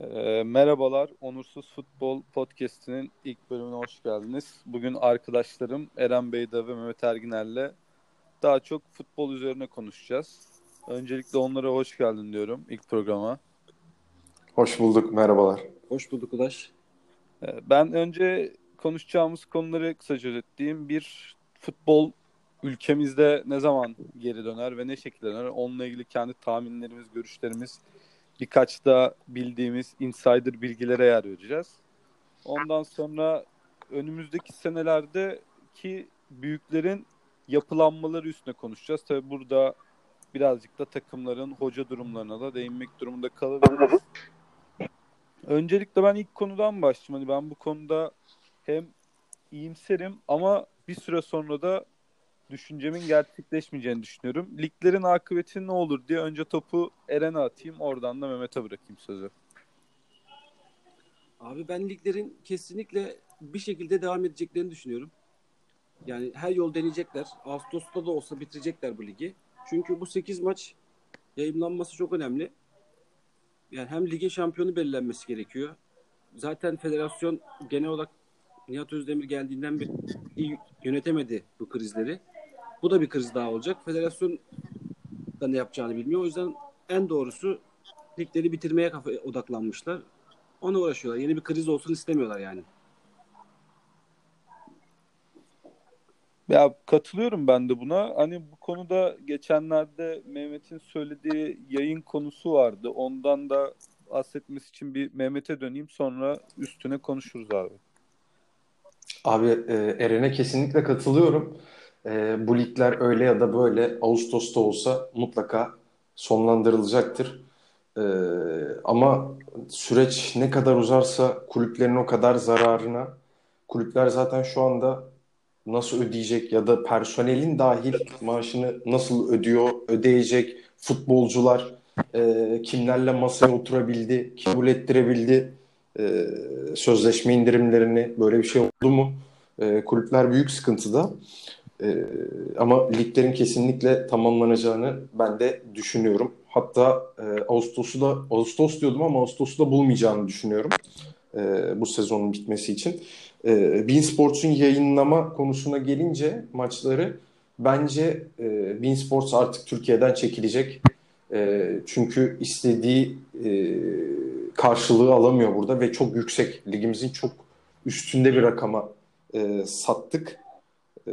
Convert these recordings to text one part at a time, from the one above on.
E, merhabalar, Onursuz Futbol Podcast'inin ilk bölümüne hoş geldiniz. Bugün arkadaşlarım Eren Beyda ve Mehmet Erginer'le daha çok futbol üzerine konuşacağız. Öncelikle onlara hoş geldin diyorum ilk programa. Hoş bulduk, merhabalar. Hoş bulduk Ulaş. E, ben önce konuşacağımız konuları kısaca özetleyeyim. Bir, futbol ülkemizde ne zaman geri döner ve ne şekilde döner? Onunla ilgili kendi tahminlerimiz, görüşlerimiz, birkaç da bildiğimiz insider bilgilere yer vereceğiz. Ondan sonra önümüzdeki senelerde ki büyüklerin yapılanmaları üstüne konuşacağız. Tabi burada birazcık da takımların hoca durumlarına da değinmek durumunda kalırız. Öncelikle ben ilk konudan başlayayım. Hani ben bu konuda hem iyimserim ama bir süre sonra da düşüncemin gerçekleşmeyeceğini düşünüyorum. Liglerin akıbeti ne olur diye önce topu Eren'e atayım. Oradan da Mehmet'e bırakayım sözü. Abi ben liglerin kesinlikle bir şekilde devam edeceklerini düşünüyorum. Yani her yol deneyecekler. Ağustos'ta da olsa bitirecekler bu ligi. Çünkü bu 8 maç yayınlanması çok önemli. Yani hem ligin şampiyonu belirlenmesi gerekiyor. Zaten federasyon genel olarak Nihat Özdemir geldiğinden beri yönetemedi bu krizleri. Bu da bir kriz daha olacak. Federasyon da ne yapacağını bilmiyor. O yüzden en doğrusu ligleri bitirmeye kafa odaklanmışlar. Ona uğraşıyorlar. Yeni bir kriz olsun istemiyorlar yani. Ya katılıyorum ben de buna. Hani bu konuda geçenlerde Mehmet'in söylediği yayın konusu vardı. Ondan da bahsetmesi için bir Mehmet'e döneyim sonra üstüne konuşuruz abi. Abi e, Eren'e kesinlikle katılıyorum. E, bu ligler öyle ya da böyle Ağustos'ta olsa mutlaka sonlandırılacaktır. E, ama süreç ne kadar uzarsa kulüplerin o kadar zararına. Kulüpler zaten şu anda nasıl ödeyecek ya da personelin dahil maaşını nasıl ödüyor, ödeyecek futbolcular e, kimlerle masaya oturabildi, kabul ettirebildi e, sözleşme indirimlerini böyle bir şey oldu mu? E, kulüpler büyük sıkıntıda. E, ama liglerin kesinlikle tamamlanacağını ben de düşünüyorum. Hatta e, Ağustos'u da Ağustos diyordum ama Ağustos'u da bulmayacağını düşünüyorum. E, bu sezonun bitmesi için. E, Bein Sports'un yayınlama konusuna gelince maçları bence e, Bein Sports artık Türkiye'den çekilecek. E, çünkü istediği e, karşılığı alamıyor burada ve çok yüksek. Ligimizin çok üstünde bir rakama e, sattık. E,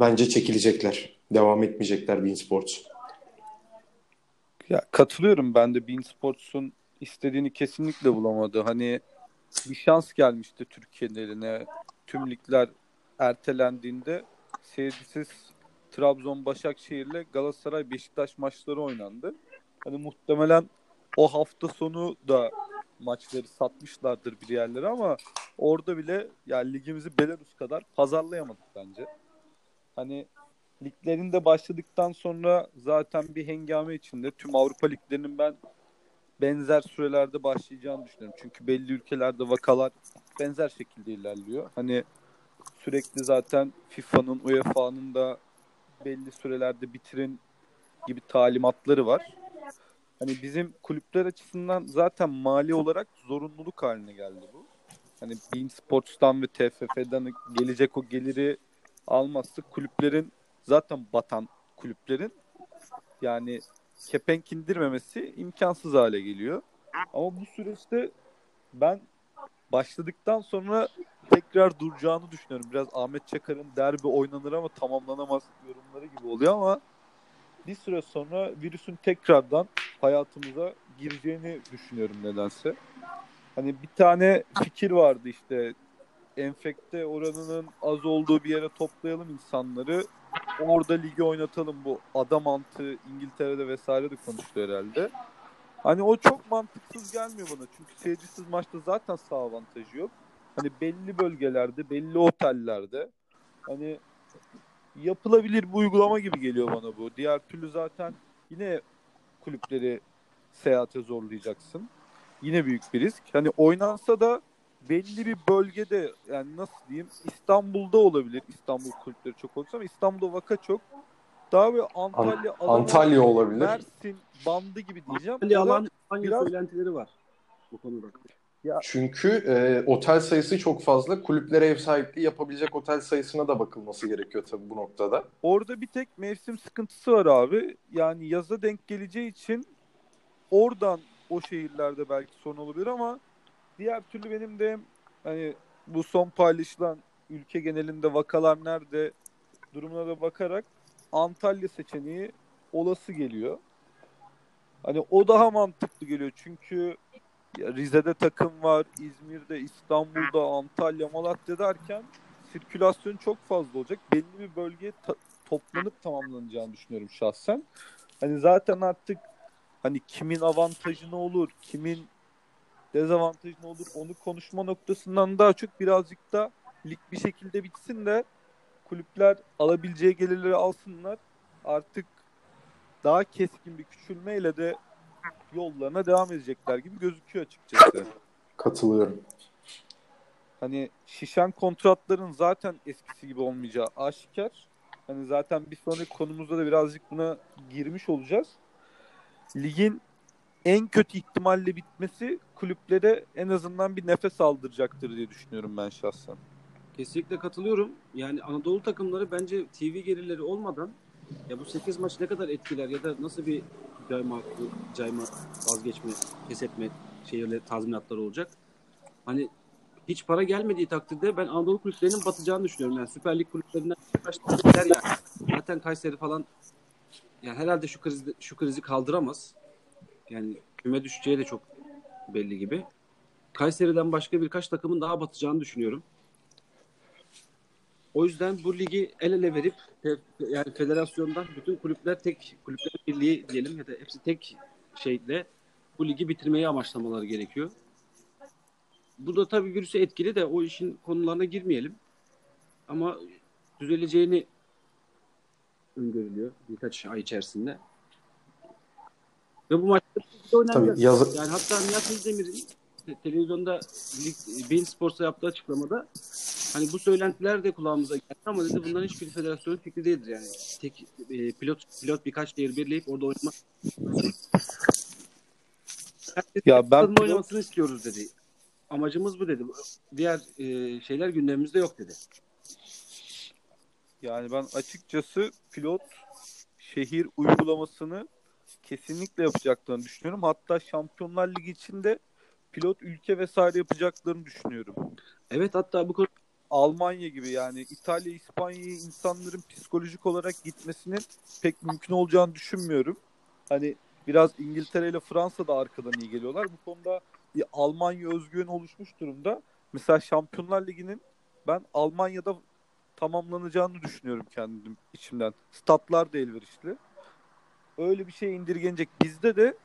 bence çekilecekler. Devam etmeyecekler Bein Sports. Ya katılıyorum ben de Bein Sports'un istediğini kesinlikle bulamadı. Hani bir şans gelmişti Türkiye'nin eline. Tüm ligler ertelendiğinde seyircisiz Trabzon, Başakşehir'le Galatasaray, Beşiktaş maçları oynandı. Hani muhtemelen o hafta sonu da maçları satmışlardır bir yerlere ama orada bile yani ligimizi Belarus kadar pazarlayamadık bence. Hani liglerin de başladıktan sonra zaten bir hengame içinde tüm Avrupa liglerinin ben benzer sürelerde başlayacağını düşünüyorum. Çünkü belli ülkelerde vakalar benzer şekilde ilerliyor. Hani sürekli zaten FIFA'nın, UEFA'nın da belli sürelerde bitirin gibi talimatları var. Hani bizim kulüpler açısından zaten mali olarak zorunluluk haline geldi bu. Hani Bein Sports'tan ve TFF'den gelecek o geliri almazsak kulüplerin zaten batan kulüplerin yani kepenk indirmemesi imkansız hale geliyor. Ama bu süreçte ben başladıktan sonra tekrar duracağını düşünüyorum. Biraz Ahmet Çakar'ın derbi oynanır ama tamamlanamaz yorumları gibi oluyor ama bir süre sonra virüsün tekrardan hayatımıza gireceğini düşünüyorum nedense. Hani bir tane fikir vardı işte enfekte oranının az olduğu bir yere toplayalım insanları. Orada ligi oynatalım bu adam antı İngiltere'de vesaire de konuştu herhalde. Hani o çok mantıksız gelmiyor bana. Çünkü seyircisiz maçta zaten sağ avantajı yok. Hani belli bölgelerde, belli otellerde hani yapılabilir bir uygulama gibi geliyor bana bu. Diğer türlü zaten yine kulüpleri seyahate zorlayacaksın. Yine büyük bir risk. Hani oynansa da belli bir bölgede yani nasıl diyeyim İstanbul'da olabilir. İstanbul kulüpleri çok olursa ama İstanbul'da vaka çok. Daha böyle Antalya, An- Antalya olabilir. Mersin bandı gibi diyeceğim. Antalya alan hangi biraz... söylentileri var? bu konuda. Çünkü e, otel sayısı çok fazla. Kulüplere ev sahipliği yapabilecek otel sayısına da bakılması gerekiyor tabii bu noktada. Orada bir tek mevsim sıkıntısı var abi. Yani yaza denk geleceği için oradan o şehirlerde belki son olabilir ama diğer türlü benim de hani bu son paylaşılan ülke genelinde vakalar nerede durumuna da bakarak Antalya seçeneği olası geliyor. Hani o daha mantıklı geliyor çünkü ya Rize'de takım var, İzmir'de, İstanbul'da, Antalya, Malatya derken sirkülasyon çok fazla olacak. Belli bir bölgeye ta- toplanıp tamamlanacağını düşünüyorum şahsen. Hani zaten artık hani kimin avantajı ne olur, kimin dezavantajı ne olur onu konuşma noktasından daha çok birazcık da lig bir şekilde bitsin de kulüpler alabileceği gelirleri alsınlar. Artık daha keskin bir küçülmeyle de yollarına devam edecekler gibi gözüküyor açıkçası. Katılıyorum. Hani şişen kontratların zaten eskisi gibi olmayacağı aşikar. Hani zaten bir sonraki konumuzda da birazcık buna girmiş olacağız. Ligin en kötü ihtimalle bitmesi kulüplere en azından bir nefes aldıracaktır diye düşünüyorum ben şahsen. Kesinlikle katılıyorum. Yani Anadolu takımları bence TV gelirleri olmadan ya bu 8 maç ne kadar etkiler ya da nasıl bir cayma, hakkı, cayma vazgeçme, pes etme şeyle tazminatları olacak. Hani hiç para gelmediği takdirde ben Anadolu kulüplerinin batacağını düşünüyorum. Yani Süper Lig kulüplerinden birkaç tane gider yani. Zaten Kayseri falan yani herhalde şu krizi, şu krizi kaldıramaz. Yani küme düşeceği de çok belli gibi. Kayseri'den başka birkaç takımın daha batacağını düşünüyorum. O yüzden bu ligi el ele verip yani federasyondan bütün kulüpler tek kulüpler birliği diyelim ya da hepsi tek şeyle bu ligi bitirmeyi amaçlamaları gerekiyor. Bu da tabii virüse etkili de o işin konularına girmeyelim. Ama düzeleceğini öngörülüyor birkaç ay içerisinde. Ve bu maçta. Tabii yazı- Yani hatta Nihat Özdemir'in televizyonda Bein Sports'a yaptığı açıklamada hani bu söylentiler de kulağımıza geldi ama dedi bunların hiçbir federasyonun fikri değildir yani. Tek e, pilot pilot birkaç şehir belirleyip orada oynamak. Herkes Ya ben pilot- oynamasını istiyoruz dedi. Amacımız bu dedi. Diğer e, şeyler gündemimizde yok dedi. Yani ben açıkçası pilot şehir uygulamasını kesinlikle yapacaklarını düşünüyorum. Hatta Şampiyonlar Ligi içinde pilot ülke vesaire yapacaklarını düşünüyorum. Evet hatta bu konu Almanya gibi yani İtalya, İspanya'ya insanların psikolojik olarak gitmesinin pek mümkün olacağını düşünmüyorum. Hani biraz İngiltere ile Fransa da arkadan iyi geliyorlar. Bu konuda bir Almanya özgüven oluşmuş durumda. Mesela Şampiyonlar Ligi'nin ben Almanya'da tamamlanacağını düşünüyorum kendim içimden. Statlar da elverişli. Öyle bir şey indirgenecek. Bizde de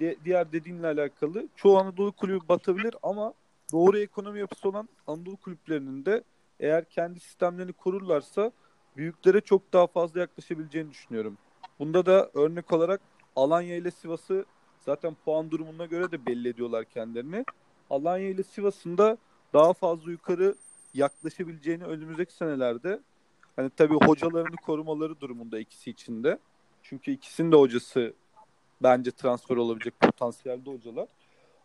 de- diğer dediğinle alakalı çoğu Anadolu kulübü batabilir ama doğru ekonomi yapısı olan Anadolu kulüplerinin de eğer kendi sistemlerini kururlarsa büyüklere çok daha fazla yaklaşabileceğini düşünüyorum. Bunda da örnek olarak Alanya ile Sivas'ı zaten puan durumuna göre de belli ediyorlar kendilerini. Alanya ile Sivas'ın da daha fazla yukarı yaklaşabileceğini önümüzdeki senelerde hani tabii hocalarını korumaları durumunda ikisi içinde. Çünkü ikisinin de hocası bence transfer olabilecek potansiyelde hocalar.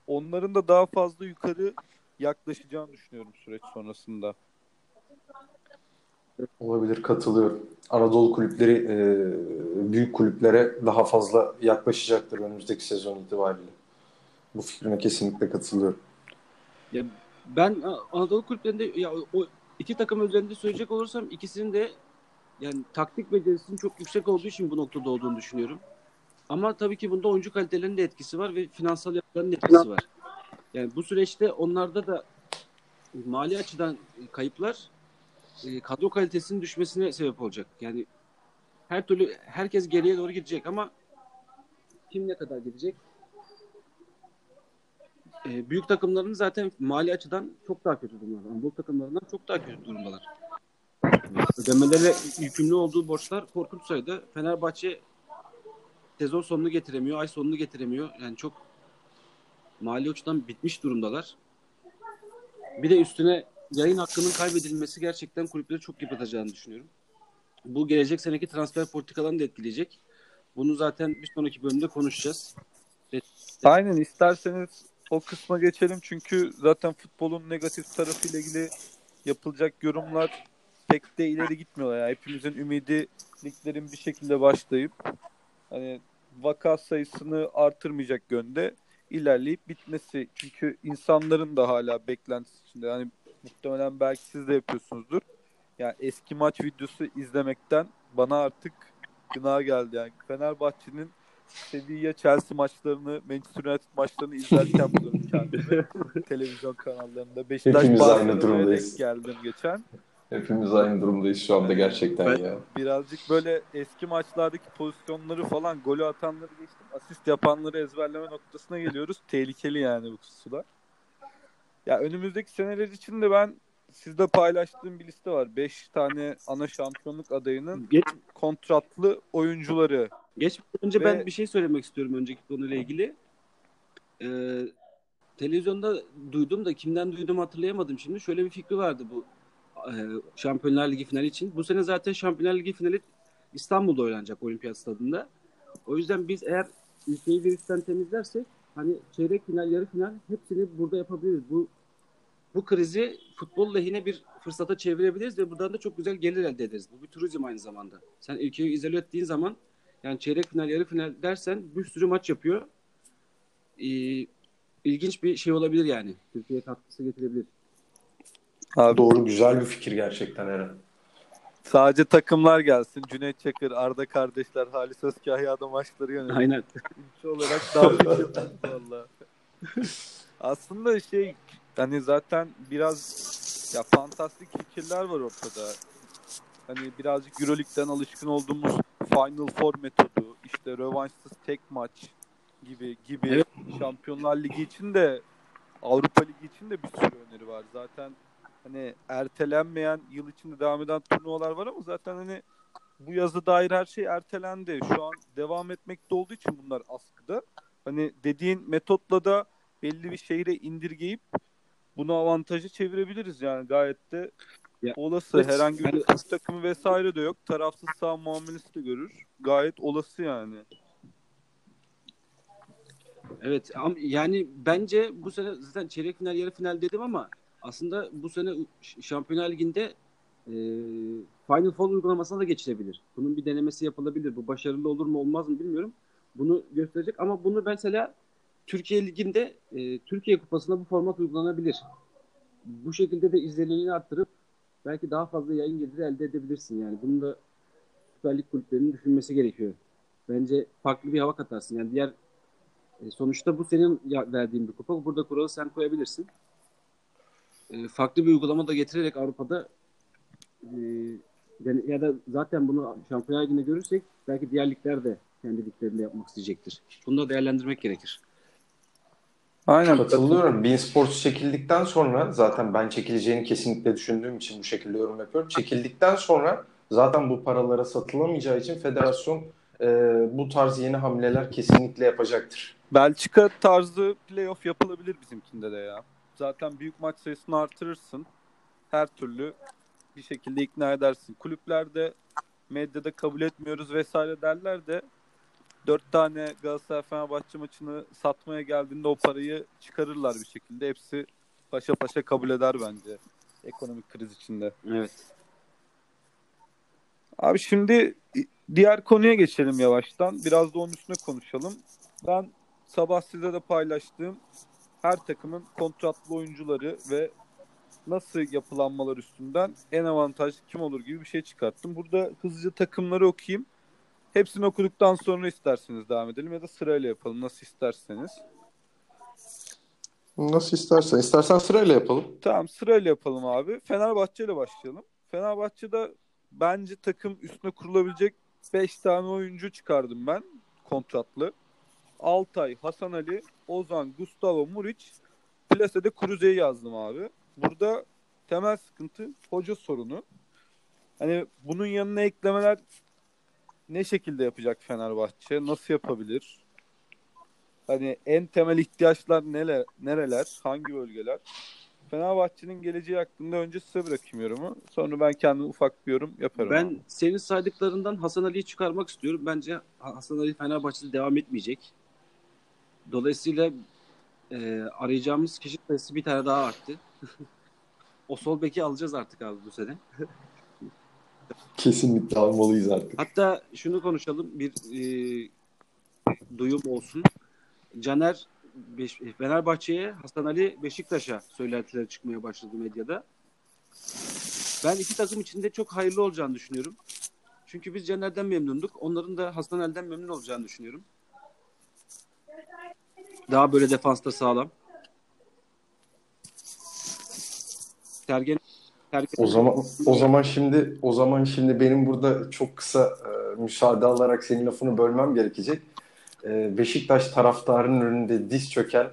Onların da daha fazla yukarı yaklaşacağını düşünüyorum süreç sonrasında. Olabilir katılıyorum. Anadolu kulüpleri e, büyük kulüplere daha fazla yaklaşacaktır önümüzdeki sezon itibariyle. Bu fikrine kesinlikle katılıyorum. Ya ben A- Anadolu kulüplerinde ya o- o iki takım üzerinde söyleyecek olursam ikisinin de yani taktik becerisinin çok yüksek olduğu için bu noktada olduğunu düşünüyorum. Ama tabii ki bunda oyuncu kalitelerinin de etkisi var ve finansal yapıların etkisi var. Yani bu süreçte onlarda da mali açıdan kayıplar e, kadro kalitesinin düşmesine sebep olacak. Yani her türlü herkes geriye doğru gidecek ama kim ne kadar gidecek? E, büyük takımların zaten mali açıdan çok daha kötü durumdalar. Anadolu takımlarından çok daha kötü durumdalar. Ödemelere yükümlü olduğu borçlar korkunç sayıda. Fenerbahçe sezon sonunu getiremiyor, ay sonunu getiremiyor. Yani çok mali açıdan bitmiş durumdalar. Bir de üstüne yayın hakkının kaybedilmesi gerçekten kulüpleri çok yıpratacağını düşünüyorum. Bu gelecek seneki transfer politikalarını da etkileyecek. Bunu zaten bir sonraki bölümde konuşacağız. Aynen isterseniz o kısma geçelim çünkü zaten futbolun negatif tarafıyla ilgili yapılacak yorumlar pek de ileri gitmiyorlar. Yani hepimizin ümidi liglerin bir şekilde başlayıp hani vaka sayısını artırmayacak yönde ilerleyip bitmesi. Çünkü insanların da hala beklentisi içinde. Yani muhtemelen belki siz de yapıyorsunuzdur. Yani eski maç videosu izlemekten bana artık gına geldi. Yani Fenerbahçe'nin Sevilla Chelsea maçlarını, Manchester United maçlarını izlerken buluyorum kendimi. Televizyon kanallarında. Beşiktaş Hepimiz aynı durumdayız. geldim geçen. Hepimiz aynı durumdayız şu anda gerçekten Ben- ya. Birazcık böyle eski maçlardaki pozisyonları falan golü atanları geçtim. Asist yapanları ezberleme noktasına geliyoruz. Tehlikeli yani bu sular. Ya önümüzdeki seneler için de ben sizde paylaştığım bir liste var. 5 tane ana şampiyonluk adayının Geç, kontratlı oyuncuları. geçmeden önce Ve- ben bir şey söylemek istiyorum önceki konuyla ilgili. Ee, televizyonda duydum da kimden duydum hatırlayamadım şimdi. Şöyle bir fikri vardı bu Şampiyonlar Ligi finali için. Bu sene zaten Şampiyonlar Ligi finali İstanbul'da oynanacak Olimpiyat Stadında. O yüzden biz eğer ülkeyi virüsten temizlersek hani çeyrek final, yarı final hepsini burada yapabiliriz. Bu bu krizi futbol lehine bir fırsata çevirebiliriz ve buradan da çok güzel gelir elde ederiz. Bu bir turizm aynı zamanda. Sen ülkeyi izole ettiğin zaman yani çeyrek final, yarı final dersen bir sürü maç yapıyor. Ee, ilginç bir şey olabilir yani. Türkiye'ye katkısı getirebilir. Abi Doğru güzel bir fikir gerçekten Eren. sadece takımlar gelsin. Cüneyt Çakır, Arda kardeşler, Halis Özkahya'da maçları yönetiyor. Aynen. Ülke olarak daha valla. Aslında şey hani zaten biraz ya fantastik fikirler var ortada. Hani birazcık Euroleague'den alışkın olduğumuz Final Four metodu, işte rövanşsız tek maç gibi gibi Evet. Şampiyonlar Ligi için de Avrupa Ligi için de bir sürü öneri var. Zaten hani ertelenmeyen yıl içinde devam eden turnuvalar var ama zaten hani bu yazı dair her şey ertelendi. Şu an devam etmekte olduğu için bunlar askıda. Hani dediğin metotla da belli bir şehre indirgeyip bunu avantajı çevirebiliriz yani gayet de Ya, olası. evet, Herhangi bir Türk takımı vesaire de yok. Tarafsız sağ muamelesi de görür. Gayet olası yani. Evet ama yani bence bu sene zaten çeyrek final yarı final dedim ama aslında bu sene Şampiyonlar Ligi'nde e, Final Four uygulamasına da geçilebilir. Bunun bir denemesi yapılabilir. Bu başarılı olur mu olmaz mı bilmiyorum. Bunu gösterecek ama bunu mesela Türkiye Ligi'nde e, Türkiye Kupası'nda bu format uygulanabilir. Bu şekilde de izlenimini arttırıp belki daha fazla yayın geliri elde edebilirsin yani. Bunu da Süper Lig kulüplerinin düşünmesi gerekiyor. Bence farklı bir hava katarsın. Yani diğer e, sonuçta bu senin verdiğin bir kupa. Burada kuralı sen koyabilirsin. E, farklı bir uygulama da getirerek Avrupa'da e, yani ya da zaten bunu Şampiyonlar Ligi'nde görürsek belki diğer ligler de kendi liglerinde yapmak isteyecektir. Bunu da değerlendirmek gerekir. Aynen. Katılıyorum. Bein Sports çekildikten sonra zaten ben çekileceğini kesinlikle düşündüğüm için bu şekilde yorum yapıyorum. Çekildikten sonra zaten bu paralara satılamayacağı için federasyon e, bu tarz yeni hamleler kesinlikle yapacaktır. Belçika tarzı playoff yapılabilir bizimkinde de ya. Zaten büyük maç sayısını artırırsın. Her türlü bir şekilde ikna edersin. Kulüplerde medyada kabul etmiyoruz vesaire derler de dört tane Galatasaray Fenerbahçe maçını satmaya geldiğinde o parayı çıkarırlar bir şekilde. Hepsi paşa paşa kabul eder bence ekonomik kriz içinde. Evet. Abi şimdi diğer konuya geçelim yavaştan. Biraz da onun üstüne konuşalım. Ben sabah size de paylaştığım her takımın kontratlı oyuncuları ve nasıl yapılanmalar üstünden en avantajlı kim olur gibi bir şey çıkarttım. Burada hızlıca takımları okuyayım. Hepsini okuduktan sonra isterseniz devam edelim ya da sırayla yapalım nasıl isterseniz. Nasıl istersen. İstersen sırayla yapalım. Tamam sırayla yapalım abi. Fenerbahçe ile başlayalım. Fenerbahçe'de bence takım üstüne kurulabilecek 5 tane oyuncu çıkardım ben kontratlı. Altay, Hasan Ali, Ozan, Gustavo Muriç, Plase'de Cruze'yi yazdım abi. Burada temel sıkıntı hoca sorunu. Hani bunun yanına eklemeler ne şekilde yapacak Fenerbahçe? Nasıl yapabilir? Hani en temel ihtiyaçlar neler, nereler? Hangi bölgeler? Fenerbahçe'nin geleceği hakkında önce size bırakayım yorumu. Sonra ben kendim ufak bir yorum yaparım. Ben abi. senin saydıklarından Hasan Ali'yi çıkarmak istiyorum. Bence Hasan Ali Fenerbahçe'de devam etmeyecek. Dolayısıyla e, arayacağımız kişi sayısı bir tane daha arttı. o sol beki alacağız artık abi bu sene. Kesinlikle almalıyız artık. Hatta şunu konuşalım bir e, duyum olsun. Caner Beş, Fenerbahçe'ye, Hasan Ali Beşiktaş'a söylentiler çıkmaya başladı medyada. Ben iki takım içinde çok hayırlı olacağını düşünüyorum. Çünkü biz Caner'den memnunduk. Onların da Hasan Ali'den memnun olacağını düşünüyorum. Daha böyle defansta sağlam. Sergen, Sergen O zaman o zaman şimdi o zaman şimdi benim burada çok kısa e, müsaade alarak senin lafını bölmem gerekecek. E, Beşiktaş taraftarının önünde diz çöken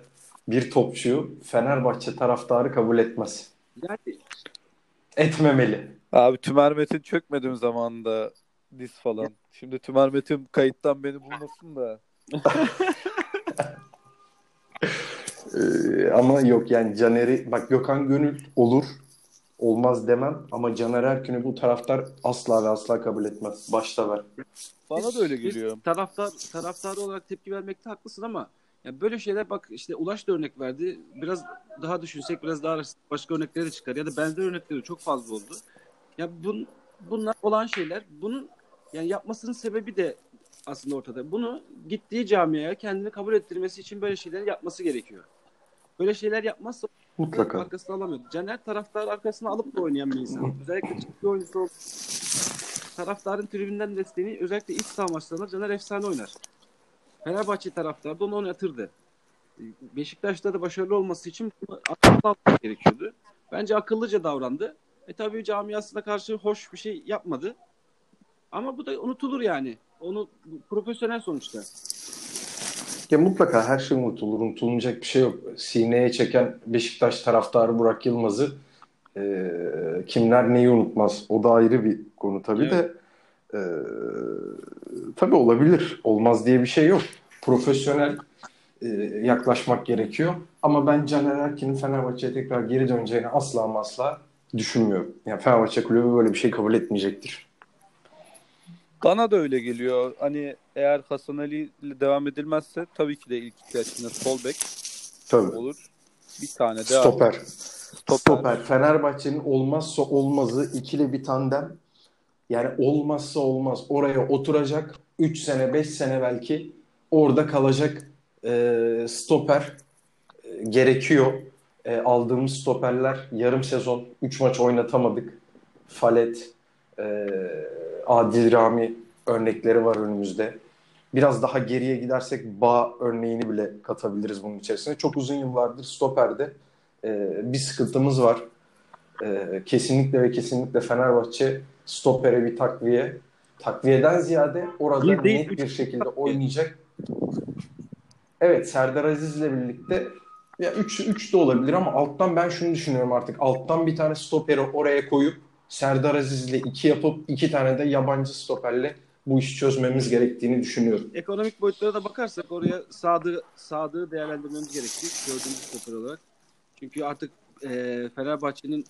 bir topçuyu Fenerbahçe taraftarı kabul etmez. yani Etmemeli. Abi Tümer Metin çökmedim zamanında diz falan. Şimdi Tümer Metin kayıttan beni bulmasın da. Ee, ama yok yani Caner'i bak Gökhan Gönül olur olmaz demem ama Caner Erkün'ü bu taraftar asla ve asla kabul etmez. Başta ver. Bana da öyle Biz geliyor. Taraftar taraftarı olarak tepki vermekte haklısın ama ya böyle şeyler bak işte Ulaş da örnek verdi. Biraz daha düşünsek biraz daha başka örnekleri de çıkar ya da benzer örnekleri çok fazla oldu. Ya bun, bunlar olan şeyler. Bunun yani yapmasının sebebi de aslında ortada. Bunu gittiği camiaya kendini kabul ettirmesi için böyle şeyler yapması gerekiyor. Böyle şeyler yapmazsa Mutlaka. arkasına alamıyor. Caner taraftar arkasına alıp da oynayan bir insan. Özellikle ciddi oyuncusu ol- taraftarın tribünden desteğini özellikle iç saha maçlarında Caner efsane oynar. Fenerbahçe taraftarı da onu oynatırdı. Beşiktaş'ta da başarılı olması için akıllı gerekiyordu. Bence akıllıca davrandı. E tabii camiasına karşı hoş bir şey yapmadı. Ama bu da unutulur yani. Onu profesyonel sonuçta. Ya mutlaka her şey unutulur. Unutulmayacak bir şey yok. Sineye çeken Beşiktaş taraftarı Burak Yılmaz'ı e, kimler neyi unutmaz? O da ayrı bir konu tabii de. E, tabii olabilir. Olmaz diye bir şey yok. Profesyonel e, yaklaşmak gerekiyor. Ama ben Caner Erkin'in Fenerbahçe'ye tekrar geri döneceğini asla ama asla düşünmüyorum. Yani Fenerbahçe kulübü böyle bir şey kabul etmeyecektir. Bana da öyle geliyor. Hani eğer Hasan Ali ile devam edilmezse tabii ki de ilk ihtiyaçında sol bek Tabii. olur. Bir tane de Stoper. Stoper. Stoper. Fenerbahçe'nin olmazsa olmazı ikili bir tandem. Yani olmazsa olmaz. Oraya oturacak. 3 sene 5 sene belki orada kalacak e, stoper e, gerekiyor. E, aldığımız stoperler yarım sezon 3 maç oynatamadık. Falet, e, Adil Rami örnekleri var önümüzde. Biraz daha geriye gidersek Bağ örneğini bile katabiliriz bunun içerisine. Çok uzun yıllardır stoperde e, bir sıkıntımız var. E, kesinlikle ve kesinlikle Fenerbahçe stopere bir takviye takviyeden ziyade orada Bir net bir şekilde oynayacak. Evet Serdar Aziz'le birlikte ya 3 3 de olabilir ama alttan ben şunu düşünüyorum artık. Alttan bir tane stoperi oraya koyup Serdar Aziz'le 2 yapıp iki tane de yabancı stoperle bu işi çözmemiz gerektiğini düşünüyorum. Ekonomik boyutlara da bakarsak oraya Sadığı, Sadığı değerlendirmemiz gerekecek dördüncü stoper olarak. Çünkü artık e, Fenerbahçe'nin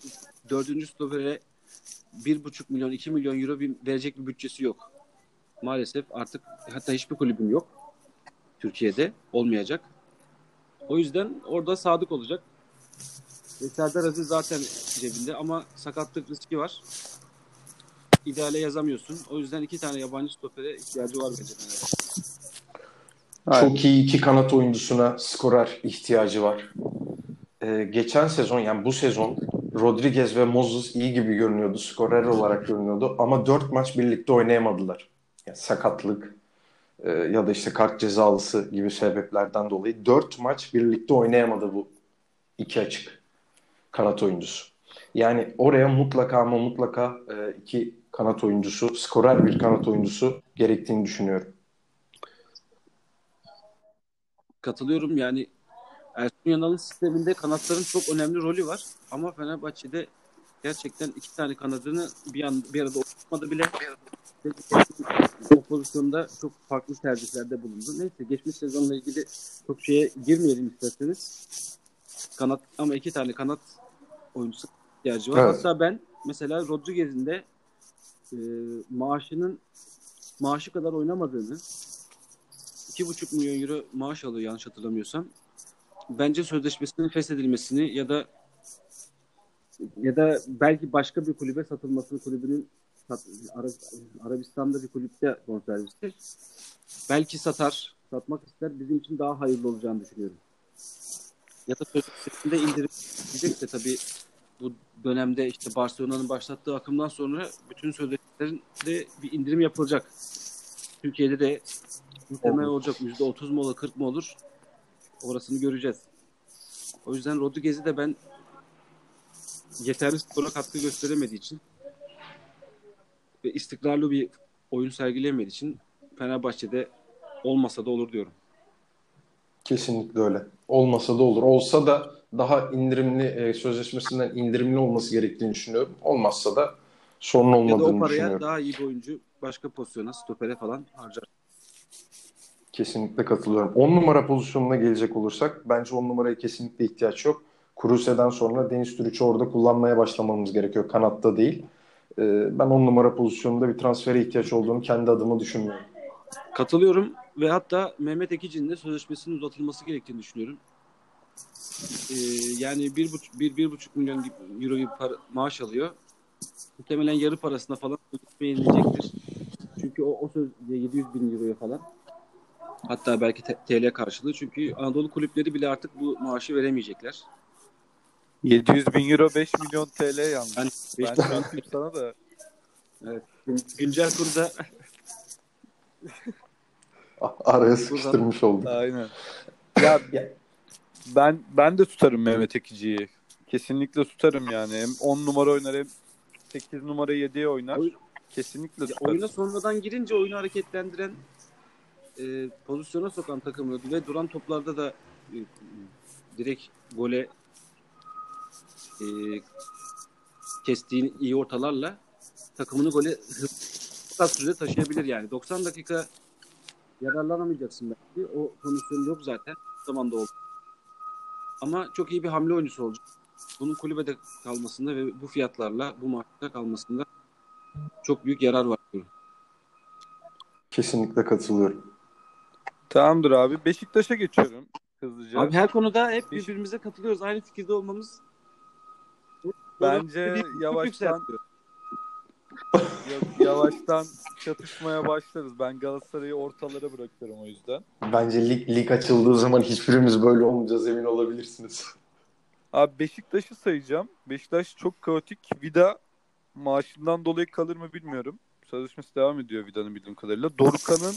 dördüncü stopere bir buçuk milyon, iki milyon euro bir, verecek bir bütçesi yok. Maalesef artık hatta hiçbir kulübüm yok. Türkiye'de olmayacak. O yüzden orada Sadık olacak. Ve Serdar Aziz zaten cebinde ama sakatlık riski var. İdeale yazamıyorsun. O yüzden iki tane yabancı stopere ihtiyacı var bence. Çok iyi iki kanat oyuncusuna skorer ihtiyacı var. Ee, geçen sezon yani bu sezon Rodriguez ve Moses iyi gibi görünüyordu. Skorer olarak görünüyordu. Ama dört maç birlikte oynayamadılar. Yani sakatlık e, ya da işte kart cezalısı gibi sebeplerden dolayı dört maç birlikte oynayamadı bu iki açık kanat oyuncusu. Yani oraya mutlaka ama mutlaka e, iki kanat oyuncusu, skorer bir kanat oyuncusu gerektiğini düşünüyorum. Katılıyorum yani Ersun Yanal'ın sisteminde kanatların çok önemli rolü var. Ama Fenerbahçe'de gerçekten iki tane kanadını bir an bir arada oturtmadı bile. O pozisyonda çok farklı tercihlerde bulundu. Neyse geçmiş sezonla ilgili çok şeye girmeyelim isterseniz. Kanat ama iki tane kanat oyuncusu ihtiyacı var. Evet. Hatta ben mesela Rodriguez'in de e, maaşının maaşı kadar oynamadığını 2,5 milyon euro maaş alıyor yanlış hatırlamıyorsam. bence sözleşmesinin feshedilmesini ya da ya da belki başka bir kulübe satılmasını kulübünün Arabistan'da bir kulüpte bonservisi. Belki satar, satmak ister. Bizim için daha hayırlı olacağını düşünüyorum. Ya da sözleşmesinde indirim diyecekse tabii dönemde işte Barcelona'nın başlattığı akımdan sonra bütün sözleşmelerinde bir indirim yapılacak. Türkiye'de de muhtemelen olacak. Yüzde otuz mu olur, kırk mı olur? Orasını göreceğiz. O yüzden Rodriguez'i de ben yeterli skora katkı gösteremediği için ve istikrarlı bir oyun sergileyemediği için Fenerbahçe'de olmasa da olur diyorum. Kesinlikle öyle. Olmasa da olur. Olsa da daha indirimli e, sözleşmesinden indirimli olması gerektiğini düşünüyorum. Olmazsa da sorun olmadığını düşünüyorum. Ya da o paraya daha iyi bir oyuncu başka pozisyona, stopere falan harcar. Kesinlikle katılıyorum. 10 numara pozisyonuna gelecek olursak bence 10 numaraya kesinlikle ihtiyaç yok. Kruse'den sonra Deniz Türüç'ü orada kullanmaya başlamamız gerekiyor. Kanatta değil. Ee, ben 10 numara pozisyonunda bir transfere ihtiyaç olduğunu kendi adıma düşünmüyorum. Katılıyorum ve hatta Mehmet Ekici'nin de sözleşmesinin uzatılması gerektiğini düşünüyorum. Ee, yani bir buçuk, bir, bir buçuk milyon euro gibi para, maaş alıyor. Muhtemelen yarı parasına falan yenilecektir. Çünkü o, o söz 700 bin euroya falan. Hatta belki TL karşılığı. Çünkü Anadolu kulüpleri bile artık bu maaşı veremeyecekler. 700 bin euro 5 milyon TL yalnız. Ben, ben şansım sana da. Evet. Güncel kurda araya sıkıştırmış olduk. Aynen. Ya ben ben de tutarım Mehmet Ekici'yi. Kesinlikle tutarım yani. Hem 10 numara oynar hem 8 numara 7'ye oynar. Kesinlikle tutarım. Oyuna sonradan girince oyunu hareketlendiren e, pozisyona sokan takımı ve duran toplarda da e, direkt gole e, kestiğin iyi ortalarla takımını gole hızlı sürede taşıyabilir yani. 90 dakika yararlanamayacaksın belki. O kondisyon yok zaten. O zaman da oldu. Ama çok iyi bir hamle oyuncusu olacak. Bunun kulübede kalmasında ve bu fiyatlarla bu maçta kalmasında çok büyük yarar var. Kesinlikle katılıyorum. Tamamdır abi. Beşiktaş'a geçiyorum hızlıca. Abi her konuda hep birbirimize katılıyoruz. Aynı fikirde olmamız Bence yavaştan yavaştan çatışmaya başlarız. Ben Galatasaray'ı ortalara bırakıyorum o yüzden. Bence lig, lig açıldığı zaman hiçbirimiz böyle olmayacağız emin olabilirsiniz. Abi Beşiktaş'ı sayacağım. Beşiktaş çok kaotik. Vida maaşından dolayı kalır mı bilmiyorum. Sözleşmesi devam ediyor Vida'nın bildiğim kadarıyla. Dorukhan'ın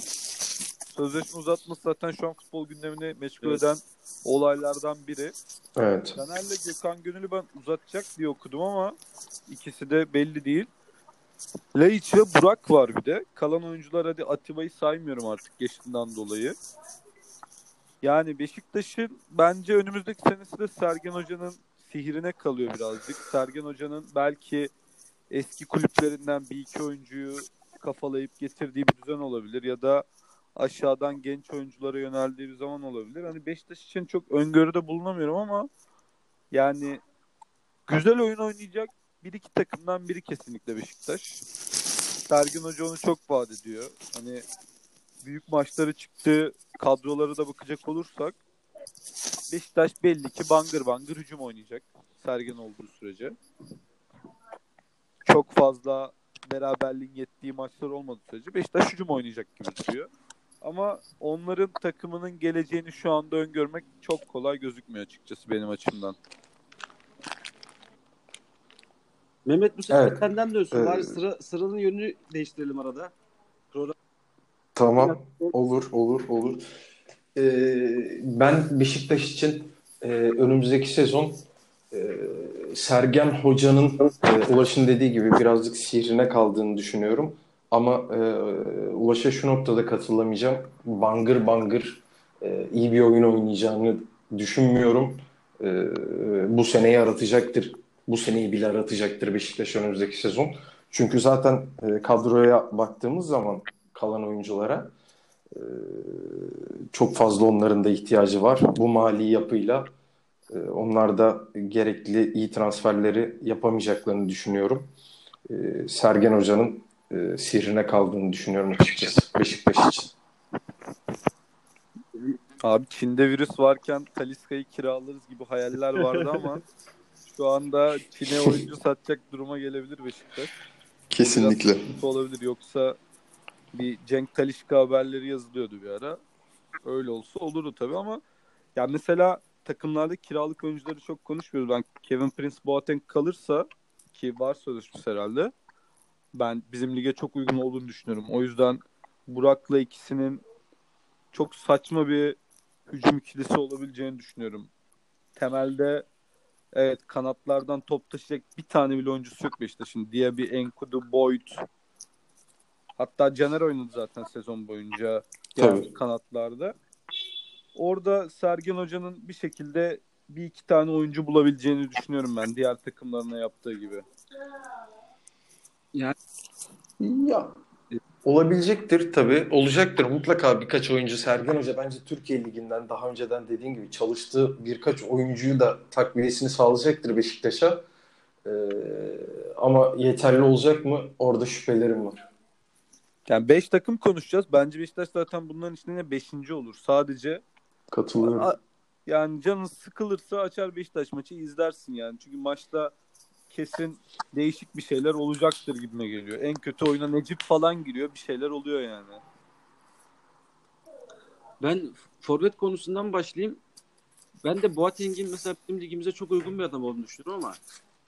sözleşme uzatması zaten şu an futbol gündemini meşgul evet. eden olaylardan biri. Evet. Caner'le Gökhan Gönül'ü ben uzatacak diye okudum ama ikisi de belli değil. Laiç ve Burak var bir de. Kalan oyuncular hadi Atiba'yı saymıyorum artık yaşından dolayı. Yani Beşiktaş'ın bence önümüzdeki senesi de Sergen Hoca'nın sihrine kalıyor birazcık. Sergen Hoca'nın belki eski kulüplerinden bir iki oyuncuyu kafalayıp getirdiği bir düzen olabilir ya da aşağıdan genç oyunculara yöneldiği bir zaman olabilir. Hani Beşiktaş için çok öngörüde bulunamıyorum ama yani güzel oyun oynayacak bir iki takımdan biri kesinlikle Beşiktaş. Sergin Hoca onu çok vaat ediyor. Hani büyük maçları çıktı kadroları da bakacak olursak Beşiktaş belli ki bangır bangır hücum oynayacak. Sergen olduğu sürece. Çok fazla beraberliğin yettiği maçlar olmadığı sürece Beşiktaş hücum oynayacak gibi duruyor. Ama onların takımının geleceğini şu anda öngörmek çok kolay gözükmüyor açıkçası benim açımdan. Mehmet bu sefer evet. senden dönsün. Ee, sıra, sıranın yönünü değiştirelim arada. Program. Tamam. Olur, olur, olur. Ee, ben Beşiktaş için e, önümüzdeki sezon e, Sergen Hoca'nın e, Ulaş'ın dediği gibi birazcık sihrine kaldığını düşünüyorum. Ama e, Ulaş'a şu noktada katılamayacağım. Bangır bangır e, iyi bir oyun oynayacağını düşünmüyorum. E, bu seneyi aratacaktır. Bu seneyi bile aratacaktır Beşiktaş önümüzdeki sezon. Çünkü zaten e, kadroya baktığımız zaman kalan oyunculara e, çok fazla onların da ihtiyacı var. Bu mali yapıyla e, onlar da gerekli iyi transferleri yapamayacaklarını düşünüyorum. E, Sergen Hoca'nın e, sihrine kaldığını düşünüyorum açıkçası Beşiktaş için. Abi Çin'de virüs varken Taliska'yı kiralarız gibi hayaller vardı ama şu anda Çin'e oyuncu satacak duruma gelebilir Beşiktaş. Kesinlikle. Biraz olabilir yoksa bir Cenk Talişka haberleri yazılıyordu bir ara. Öyle olsa olurdu tabii ama ya mesela takımlarda kiralık oyuncuları çok konuşmuyoruz. Ben Kevin Prince Boateng kalırsa ki var sözleşmesi herhalde. Ben bizim lige çok uygun olduğunu düşünüyorum. O yüzden Burak'la ikisinin çok saçma bir hücum ikilisi olabileceğini düşünüyorum. Temelde evet kanatlardan top taşıyacak bir tane bile oyuncusu yok Beşiktaş'ın. Diye bir Enkudu, Boyd hatta Caner oynadı zaten sezon boyunca Tabii. kanatlarda. Orada Sergen Hoca'nın bir şekilde bir iki tane oyuncu bulabileceğini düşünüyorum ben diğer takımlarına yaptığı gibi. Ya olabilecektir tabii. Olacaktır mutlaka birkaç oyuncu. Sergen Hoca bence Türkiye Ligi'nden daha önceden dediğin gibi çalıştığı birkaç oyuncuyu da takviyesini sağlayacaktır Beşiktaş'a. Ee, ama yeterli olacak mı? Orada şüphelerim var. Yani 5 takım konuşacağız. Bence Beşiktaş zaten bunların içinde 5. olur. Sadece Katılıyorum. yani canın sıkılırsa açar Beşiktaş maçı izlersin yani. Çünkü maçta kesin değişik bir şeyler olacaktır gibime geliyor. En kötü oyuna Necip falan giriyor. Bir şeyler oluyor yani. Ben forvet konusundan başlayayım. Ben de Boateng'in mesela bizim ligimize çok uygun bir adam olduğunu düşünüyorum ama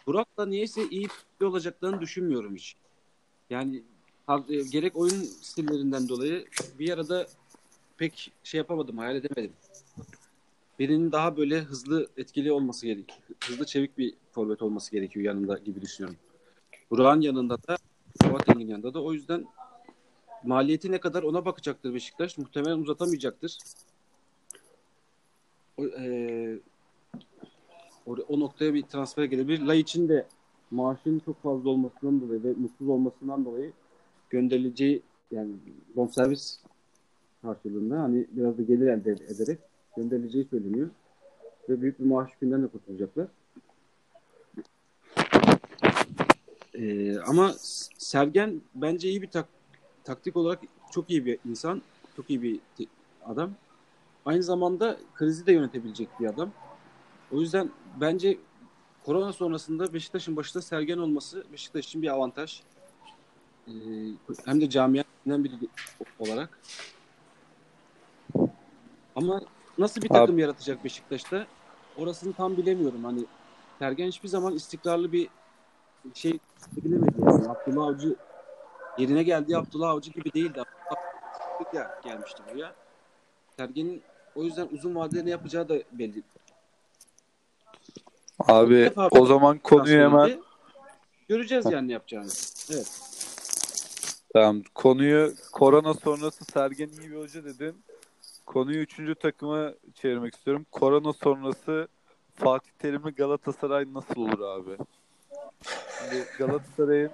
Burak'la niyeyse iyi olacaklarını düşünmüyorum hiç. Yani e, gerek oyun stillerinden dolayı bir arada pek şey yapamadım, hayal edemedim. Birinin daha böyle hızlı, etkili olması gerekiyor. Hızlı, çevik bir forvet olması gerekiyor yanında gibi düşünüyorum. Burak'ın yanında da, Boateng'in yanında da. O yüzden maliyeti ne kadar ona bakacaktır Beşiktaş. Muhtemelen uzatamayacaktır. O, e, o, o noktaya bir transfer gelebilir. La için de maaşın çok fazla olmasından dolayı ve mutsuz olmasından dolayı gönderileceği yani bonservis karşılığında hani biraz da gelir elde ederek gönderileceği söyleniyor. Ve büyük bir maaş yükünden de kurtulacaklar. Ee, ama Sergen bence iyi bir tak taktik olarak çok iyi bir insan. Çok iyi bir adam. Aynı zamanda krizi de yönetebilecek bir adam. O yüzden bence korona sonrasında Beşiktaş'ın başında Sergen olması Beşiktaş için bir avantaj. Ee, hem de camianın biri olarak. Ama nasıl bir takım Abi. yaratacak Beşiktaş'ta? Orasını tam bilemiyorum. Hani Sergen hiçbir zaman istikrarlı bir şey bilemedi. Yani. Abdullah Avcı yerine geldiği Abdullah Avcı gibi değildi. Abdullah gelmişti buraya. Sergen'in o yüzden uzun vadede ne yapacağı da belli. Abi o zaman konuyu hemen göreceğiz yani ne yapacağını. Evet. Tamam. Konuyu korona sonrası Sergen iyi bir hoca dedin. Konuyu üçüncü takıma çevirmek istiyorum. Korona sonrası Fatih Terim'i Galatasaray nasıl olur abi? Şimdi Galatasaray'ın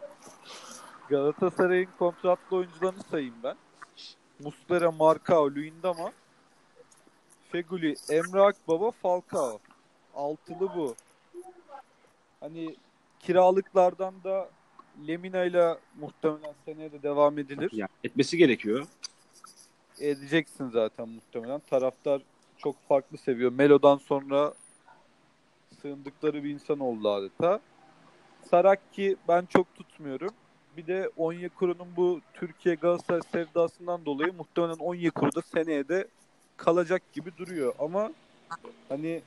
Galatasaray'ın kontratlı oyuncularını sayayım ben. Muslera, Marcao, Luyendama, Feguli, Emre Akbaba, Falcao. Altılı bu. Hani kiralıklardan da Lemina ile muhtemelen seneye de devam edilir. Yani etmesi gerekiyor. Edeceksin zaten muhtemelen. Taraftar çok farklı seviyor. Melo'dan sonra sığındıkları bir insan oldu adeta. Sarakki ben çok tutmuyorum. Bir de Onyekuru'nun bu Türkiye Galatasaray sevdasından dolayı muhtemelen Onyekuru da seneye de kalacak gibi duruyor. Ama hani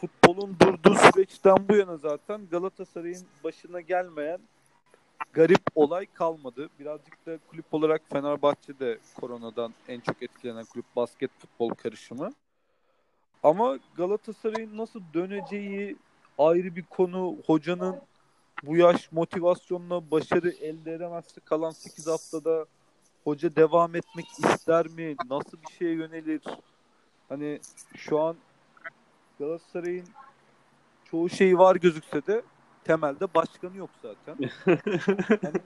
futbolun durduğu süreçten bu yana zaten Galatasaray'ın başına gelmeyen garip olay kalmadı. Birazcık da kulüp olarak Fenerbahçe de koronadan en çok etkilenen kulüp basket futbol karışımı. Ama Galatasaray'ın nasıl döneceği ayrı bir konu. Hocanın bu yaş motivasyonla başarı elde edemezse kalan 8 haftada hoca devam etmek ister mi? Nasıl bir şeye yönelir? Hani şu an Galatasaray'ın çoğu şeyi var gözükse de temelde başkanı yok zaten. yani,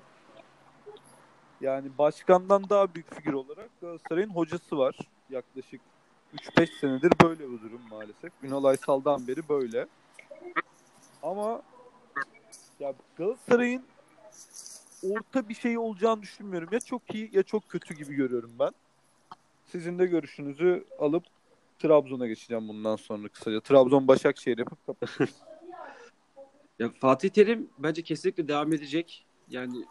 yani başkandan daha büyük figür olarak Galatasaray'ın hocası var. Yaklaşık 3-5 senedir böyle bir durum maalesef. Ünal Aysal'dan beri böyle. Ama ya Galatasaray'ın orta bir şey olacağını düşünmüyorum. Ya çok iyi ya çok kötü gibi görüyorum ben. Sizin de görüşünüzü alıp Trabzon'a geçeceğim bundan sonra kısaca. Trabzon Başakşehir yapıp kapatırız. Ya Fatih Terim bence kesinlikle devam edecek. Yani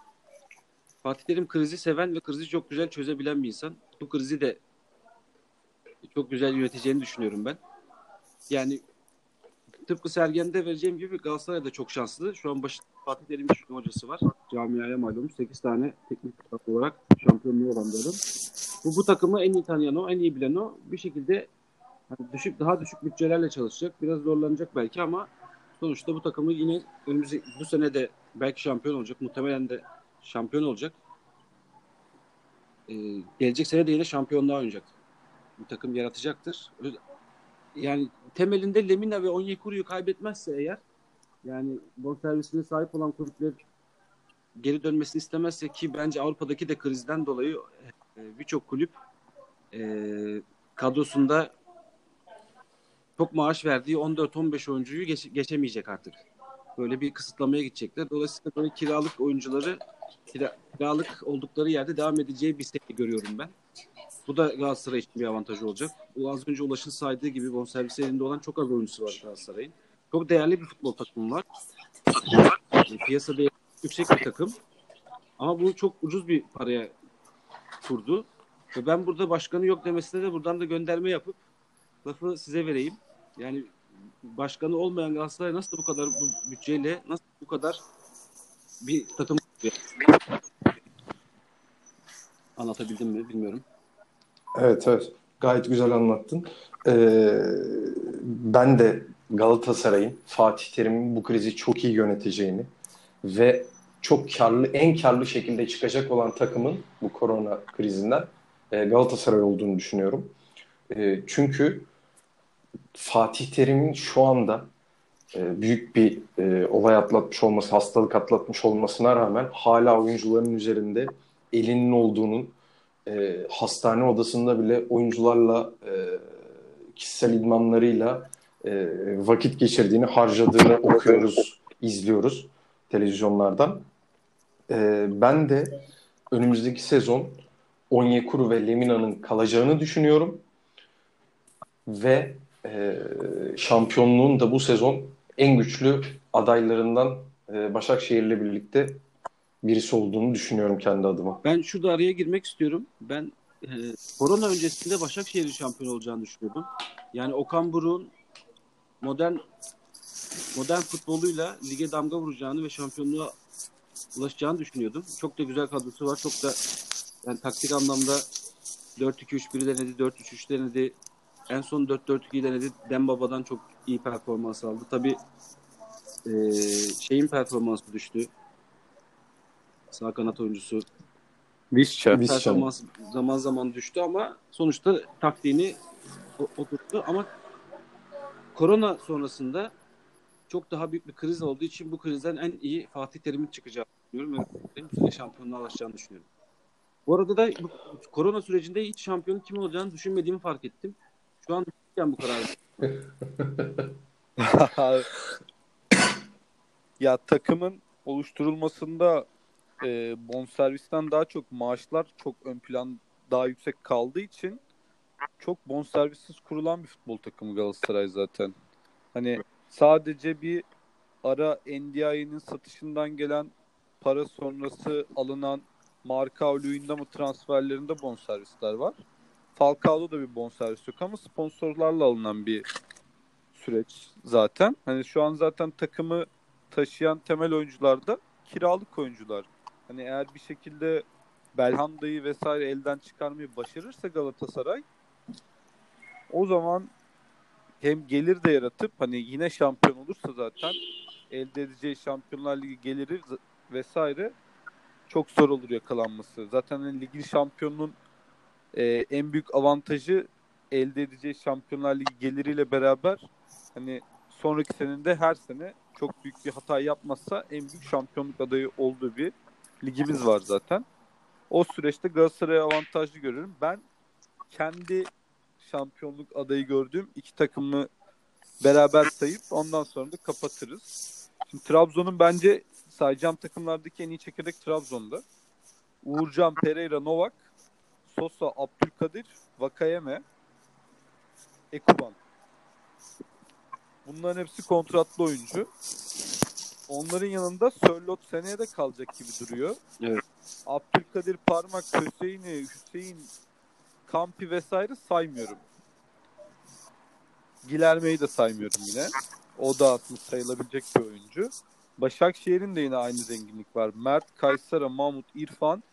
Fatih Terim krizi seven ve krizi çok güzel çözebilen bir insan. Bu krizi de çok güzel yöneteceğini düşünüyorum ben. Yani tıpkı Sergen'de vereceğim gibi Galatasaray da çok şanslı. Şu an başında Fatih Terim Şükrü hocası var. Camiaya mal olmuş. 8 tane teknik direktör olarak şampiyonluğu olan bir. Bu, bu takımı en iyi tanıyan o, en iyi bilen o. Bir şekilde hani düşük daha düşük bütçelerle çalışacak. Biraz zorlanacak belki ama sonuçta bu takımı yine önümüzdeki bu sene de belki şampiyon olacak. Muhtemelen de şampiyon olacak. Ee, gelecek sene de yine şampiyonluğa oynayacak. Bir takım yaratacaktır. Yani temelinde Lemina ve Onyekuru'yu kaybetmezse eğer yani bonservisine sahip olan kulüpler geri dönmesini istemezse ki bence Avrupa'daki de krizden dolayı e, birçok kulüp e, kadrosunda çok maaş verdiği 14-15 oyuncuyu geç- geçemeyecek artık. Böyle bir kısıtlamaya gidecekler. Dolayısıyla böyle kiralık oyuncuları kira- kiralık oldukları yerde devam edeceği bir sene görüyorum ben. Bu da Galatasaray için bir avantaj olacak. Az önce Ulaş'ın saydığı gibi bonservis elinde olan çok az oyuncusu var Galatasaray'ın. Çok değerli bir futbol takımı var. Yani Piyasa değeri yüksek bir takım. Ama bu çok ucuz bir paraya kurdu. Ve ben burada başkanı yok demesine de buradan da gönderme yapıp lafı size vereyim. Yani başkanı olmayan Galatasaray nasıl bu kadar bu bütçeyle nasıl bu kadar bir takım anlatabildim mi bilmiyorum. Evet evet. Gayet güzel anlattın. Ee, ben de Galatasaray'ın Fatih Terim'in bu krizi çok iyi yöneteceğini ve çok karlı, en karlı şekilde çıkacak olan takımın bu korona krizinden e, Galatasaray olduğunu düşünüyorum. E, çünkü Fatih Terim'in şu anda e, büyük bir e, olay atlatmış olması, hastalık atlatmış olmasına rağmen hala oyuncuların üzerinde elinin olduğunun e, hastane odasında bile oyuncularla e, kişisel idmanlarıyla e, vakit geçirdiğini, harcadığını okuyoruz, izliyoruz televizyonlardan. E, ben de önümüzdeki sezon Onyekuru ve Lemina'nın kalacağını düşünüyorum. Ve e, şampiyonluğun da bu sezon en güçlü adaylarından e, Başakşehir'le birlikte birisi olduğunu düşünüyorum kendi adıma. Ben şurada araya girmek istiyorum. Ben e, korona öncesinde Başakşehir'in şampiyon olacağını düşünüyordum. Yani Okan Buruk'un modern modern futboluyla lige damga vuracağını ve şampiyonluğa ulaşacağını düşünüyordum. Çok da güzel kadrosu var. Çok da yani taktik anlamda 4-2-3-1'i denedi, 4-3-3 denedi. En son 4-4-2'yi denedi. Dembaba'dan çok iyi performans aldı. Tabii e, şeyin performansı düştü. Sağ kanat oyuncusu Visca. Performans zaman zaman düştü ama sonuçta taktiğini o- oturttu ama korona sonrasında çok daha büyük bir kriz olduğu için bu krizden en iyi Fatih Terim'in çıkacağını düşünüyorum ve bu sene şampiyonluğa ulaşacağını düşünüyorum. Bu arada da bu korona sürecinde hiç şampiyon kim olacağını düşünmediğimi fark ettim. Şu an bu kararı. ya takımın oluşturulmasında e, bonservisten daha çok maaşlar çok ön plan daha yüksek kaldığı için çok bonservissiz kurulan bir futbol takımı Galatasaray zaten. Hani sadece bir ara NDI'nin satışından gelen para sonrası alınan Marka mı transferlerinde bonservisler var. Falcao'da da bir bonservis yok ama sponsorlarla alınan bir süreç zaten. Hani şu an zaten takımı taşıyan temel oyuncular da kiralık oyuncular. Hani eğer bir şekilde Belhanda'yı vesaire elden çıkarmayı başarırsa Galatasaray o zaman hem gelir de yaratıp hani yine şampiyon olursa zaten elde edeceği Şampiyonlar Ligi geliri vesaire çok zor olur yakalanması. Zaten hani ligin şampiyonluğun e, en büyük avantajı elde edeceği Şampiyonlar Ligi geliriyle beraber hani sonraki senede her sene çok büyük bir hata yapmazsa en büyük şampiyonluk adayı olduğu bir ligimiz var zaten. O süreçte Galatasaray'ı avantajlı görüyorum. Ben kendi şampiyonluk adayı gördüğüm iki takımı beraber sayıp ondan sonra da kapatırız. Şimdi Trabzon'un bence sayacağım takımlardaki en iyi çekirdek Trabzon'da. Uğurcan, Pereira, Novak, Sosa, Abdülkadir, Vakayeme. Ekuban. Bunların hepsi kontratlı oyuncu. Onların yanında Sörlot seneye de kalacak gibi duruyor. Evet. Abdülkadir Parmak, Hüseyin'i, Hüseyin Kampi vesaire saymıyorum. Gilerme'yi de saymıyorum yine. O da aslında sayılabilecek bir oyuncu. Başakşehir'in de yine aynı zenginlik var. Mert, Kaysara, Mahmut, İrfan,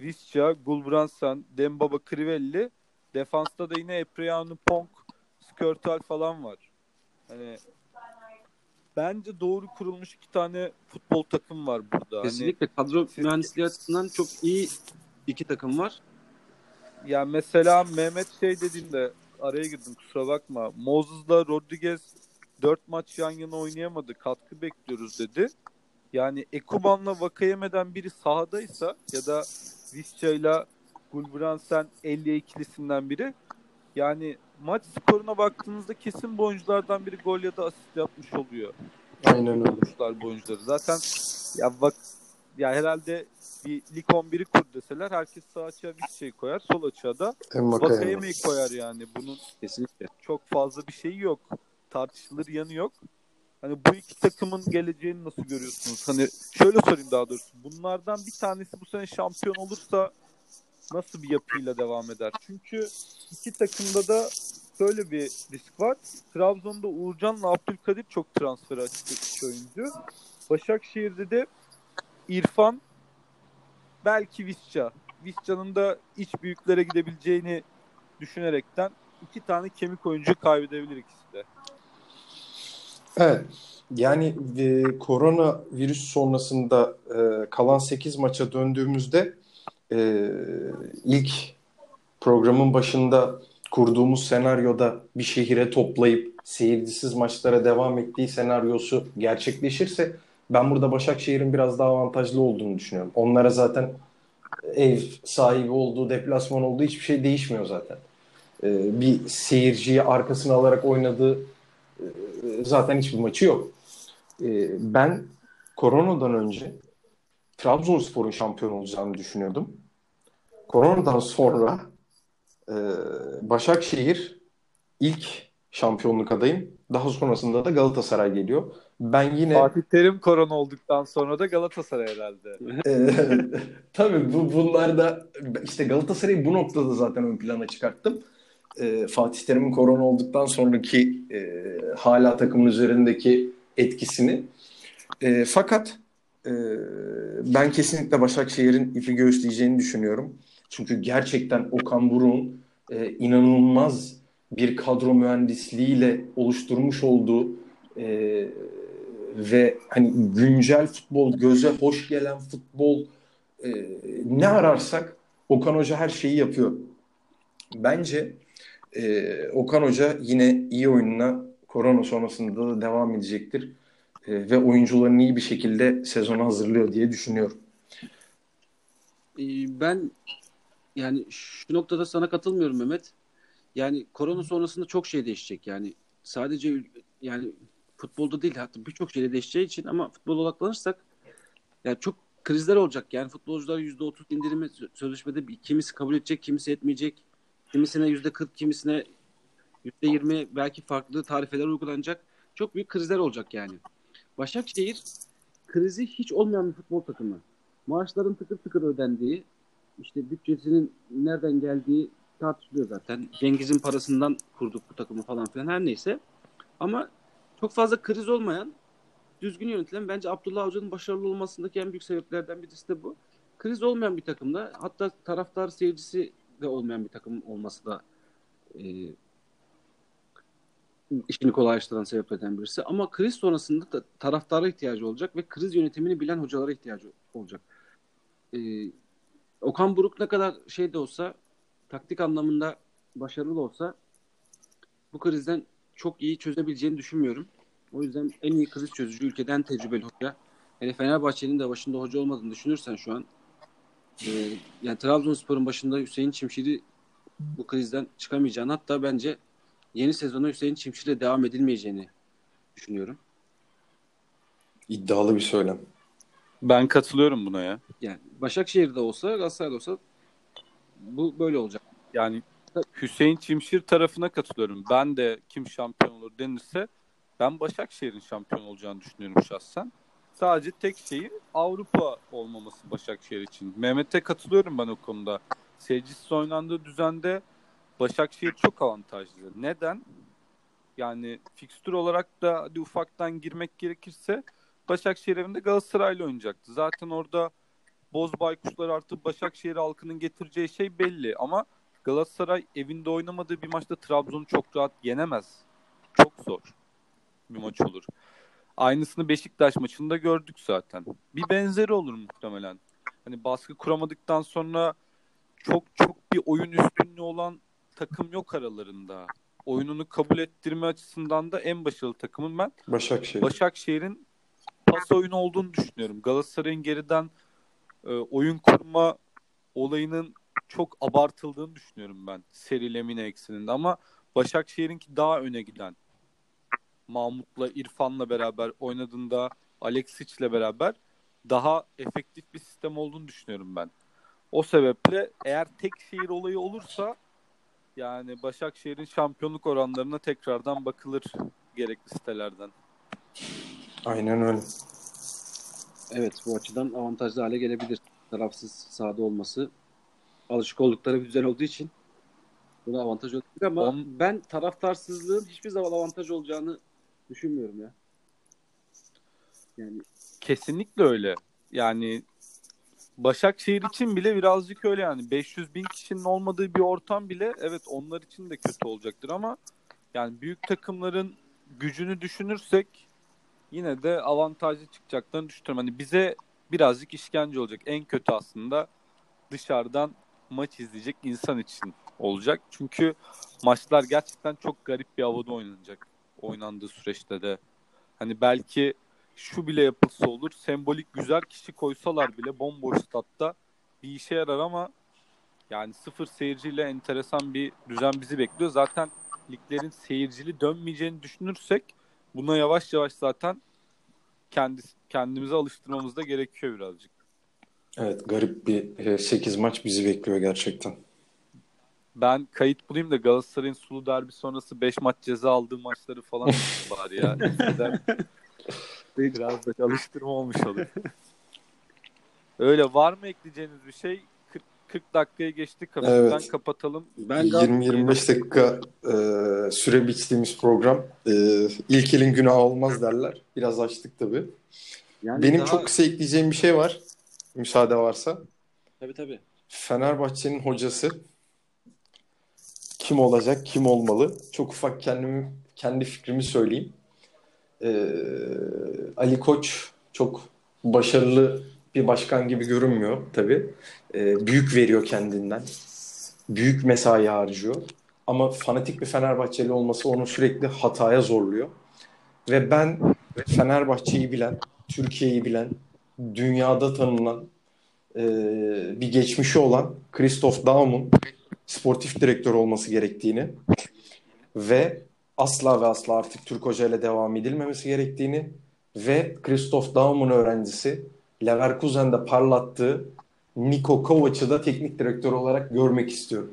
Visca, Gulbransen, Dembaba, Crivelli. Defansta da yine Epriano, Ponk, Skörtal falan var. Hani bence doğru kurulmuş iki tane futbol takım var burada. Hani Kesinlikle kadro siz- mühendisliği açısından çok iyi iki takım var. Yani mesela Mehmet şey dediğinde araya girdim kusura bakma. Moses'la Rodriguez 4 maç yan yana oynayamadı. Katkı bekliyoruz dedi. Yani Ekuban'la Vakayeme'den biri sahadaysa ya da Visca'yla Gulbrandsen 50 ikilisinden biri yani maç skoruna baktığınızda kesin bu oyunculardan biri gol ya da asist yapmış oluyor. Aynen öyle. Bu oyuncuları. Zaten ya bak ya herhalde bir lig 11'i kur deseler herkes sağ açığa Visca'yı koyar. Sol açığa da. Vakayeme'yi koyar yani. Bunun Kesinlikle. çok fazla bir şeyi yok. Tartışılır yanı yok. Hani bu iki takımın geleceğini nasıl görüyorsunuz? Hani şöyle sorayım daha doğrusu. Bunlardan bir tanesi bu sene şampiyon olursa nasıl bir yapıyla devam eder? Çünkü iki takımda da şöyle bir risk var. Trabzon'da Uğurcan'la Abdülkadir çok transfer açık iki oyuncu. Başakşehir'de de İrfan belki Visca. Visca'nın da iç büyüklere gidebileceğini düşünerekten iki tane kemik oyuncu kaybedebilir ikisi de. Evet. Yani e, korona virüs sonrasında e, kalan 8 maça döndüğümüzde e, ilk programın başında kurduğumuz senaryoda bir şehire toplayıp seyircisiz maçlara devam ettiği senaryosu gerçekleşirse ben burada Başakşehir'in biraz daha avantajlı olduğunu düşünüyorum. Onlara zaten ev sahibi olduğu, deplasman olduğu hiçbir şey değişmiyor zaten. E, bir seyirciyi arkasına alarak oynadığı zaten hiçbir maçı yok. E, ben koronadan önce Trabzonspor'un şampiyon olacağını düşünüyordum. Koronadan sonra e, Başakşehir ilk şampiyonluk adayım. Daha sonrasında da Galatasaray geliyor. Ben yine Fatih Terim korona olduktan sonra da Galatasaray herhalde. e, tabii bu bunlar da işte Galatasaray'ı bu noktada zaten ön plana çıkarttım. E, Fatih Terim'in korona olduktan sonraki e, hala takımın üzerindeki etkisini. E, fakat e, ben kesinlikle Başakşehir'in ipi göğüsleyeceğini düşünüyorum. Çünkü gerçekten Okan Buruk'un e, inanılmaz bir kadro mühendisliğiyle oluşturmuş olduğu e, ve hani güncel futbol, göze hoş gelen futbol e, ne ararsak Okan Hoca her şeyi yapıyor. Bence e, Okan Hoca yine iyi oyununa korona sonrasında da devam edecektir. E, ve oyuncularını iyi bir şekilde sezona hazırlıyor diye düşünüyorum. Ee, Ben yani şu noktada sana katılmıyorum Mehmet. Yani korona sonrasında çok şey değişecek. Yani sadece yani futbolda değil hatta birçok şeyde değişeceği için ama futbola odaklanırsak yani çok krizler olacak. Yani futbolcular %30 indirimi sö- sözleşmede kimisi kabul edecek, kimisi etmeyecek. Kimisine %40, kimisine %20 belki farklı tarifeler uygulanacak. Çok büyük krizler olacak yani. Başakşehir krizi hiç olmayan bir futbol takımı. Maaşların tıkır tıkır ödendiği, işte bütçesinin nereden geldiği tartışılıyor zaten. Cengiz'in parasından kurduk bu takımı falan filan her neyse. Ama çok fazla kriz olmayan, düzgün yönetilen bence Abdullah Avcı'nın başarılı olmasındaki en büyük sebeplerden birisi de bu. Kriz olmayan bir takımda hatta taraftar seyircisi de olmayan bir takım olması da e, işini kolaylaştıran sebeplerden birisi. Ama kriz sonrasında da taraftara ihtiyacı olacak ve kriz yönetimini bilen hocalara ihtiyacı olacak. Ee, Okan Buruk ne kadar şey de olsa taktik anlamında başarılı olsa bu krizden çok iyi çözebileceğini düşünmüyorum. O yüzden en iyi kriz çözücü ülkeden tecrübeli hoca. Yani Fenerbahçe'nin de başında hoca olmadığını düşünürsen şu an e, yani Trabzonspor'un başında Hüseyin Çimşir'i bu krizden çıkamayacağını hatta bence yeni sezona Hüseyin Çimşir'le devam edilmeyeceğini düşünüyorum. İddialı bir söylem. Ben katılıyorum buna ya. Yani Başakşehir'de olsa Galatasaray'da olsa bu böyle olacak. Yani Hüseyin Çimşir tarafına katılıyorum. Ben de kim şampiyon olur denirse ben Başakşehir'in şampiyon olacağını düşünüyorum şahsen. Sadece tek şeyi Avrupa olmaması Başakşehir için. Mehmet'e katılıyorum ben o konuda. Seyircisiz oynandığı düzende Başakşehir çok avantajlı. Neden? Yani fikstür olarak da hadi ufaktan girmek gerekirse Başakşehir evinde Galatasaray'la oynayacaktı. Zaten orada Boz Baykuşlar artı Başakşehir halkının getireceği şey belli ama Galatasaray evinde oynamadığı bir maçta Trabzon'u çok rahat yenemez. Çok zor bir maç olur. Aynısını Beşiktaş maçında gördük zaten. Bir benzeri olur muhtemelen. Hani baskı kuramadıktan sonra çok çok bir oyun üstünlüğü olan takım yok aralarında. Oyununu kabul ettirme açısından da en başarılı takımın ben Başakşehir. Başakşehir'in pas oyunu olduğunu düşünüyorum. Galatasaray'ın geriden e, oyun kurma olayının çok abartıldığını düşünüyorum ben. Seri Lemine ekseninde ama Başakşehir'inki daha öne giden. Mahmut'la İrfan'la beraber oynadığında Alexic'le beraber daha efektif bir sistem olduğunu düşünüyorum ben. O sebeple eğer tek şehir olayı olursa yani Başakşehir'in şampiyonluk oranlarına tekrardan bakılır gerekli sitelerden. Aynen öyle. Evet bu açıdan avantajlı hale gelebilir. Tarafsız sahada olması. Alışık oldukları bir düzen olduğu için buna avantaj olabilir ama On- ben taraftarsızlığın hiçbir zaman avantaj olacağını düşünmüyorum ya. Yani Kesinlikle öyle. Yani Başakşehir için bile birazcık öyle yani 500 bin kişinin olmadığı bir ortam bile evet onlar için de kötü olacaktır ama yani büyük takımların gücünü düşünürsek yine de avantajlı çıkacaklarını düşünüyorum. Hani bize birazcık işkence olacak. En kötü aslında dışarıdan maç izleyecek insan için olacak. Çünkü maçlar gerçekten çok garip bir havada oynanacak. Oynandığı süreçte de. Hani belki şu bile yapılsa olur. Sembolik güzel kişi koysalar bile bomboş statta bir işe yarar ama yani sıfır seyirciyle enteresan bir düzen bizi bekliyor. Zaten liglerin seyircili dönmeyeceğini düşünürsek buna yavaş yavaş zaten kendi, kendimize alıştırmamız da gerekiyor birazcık. Evet garip bir 8 maç bizi bekliyor gerçekten. Ben kayıt bulayım da Galatasaray'ın sulu derbi sonrası 5 maç ceza aldığı maçları falan var ya. Biraz da alıştırma olmuş olur. Öyle var mı ekleyeceğiniz bir şey? 40, 40 dakikaya geçtik. Hafiften Evet. kapatalım. ben 20-25 dakika e, süre biçtiğimiz program. E, ilk elin günahı olmaz derler. Biraz açtık tabii. yani Benim daha- çok kısa ekleyeceğim bir şey var. Müsaade varsa. tabii tabii. Fenerbahçe'nin hocası kim olacak, kim olmalı? Çok ufak kendimi, kendi fikrimi söyleyeyim. Ee, Ali Koç çok başarılı bir başkan gibi görünmüyor tabii. Ee, büyük veriyor kendinden. Büyük mesai harcıyor. Ama fanatik bir Fenerbahçeli olması onu sürekli hataya zorluyor. Ve ben Fenerbahçe'yi bilen, Türkiye'yi bilen, dünyada tanınan e, bir geçmişi olan Christoph Daum'un sportif direktör olması gerektiğini ve asla ve asla artık Türk Hoca ile devam edilmemesi gerektiğini ve Christoph Daum'un öğrencisi Leverkusen'de parlattığı Niko Kovac'ı da teknik direktör olarak görmek istiyorum.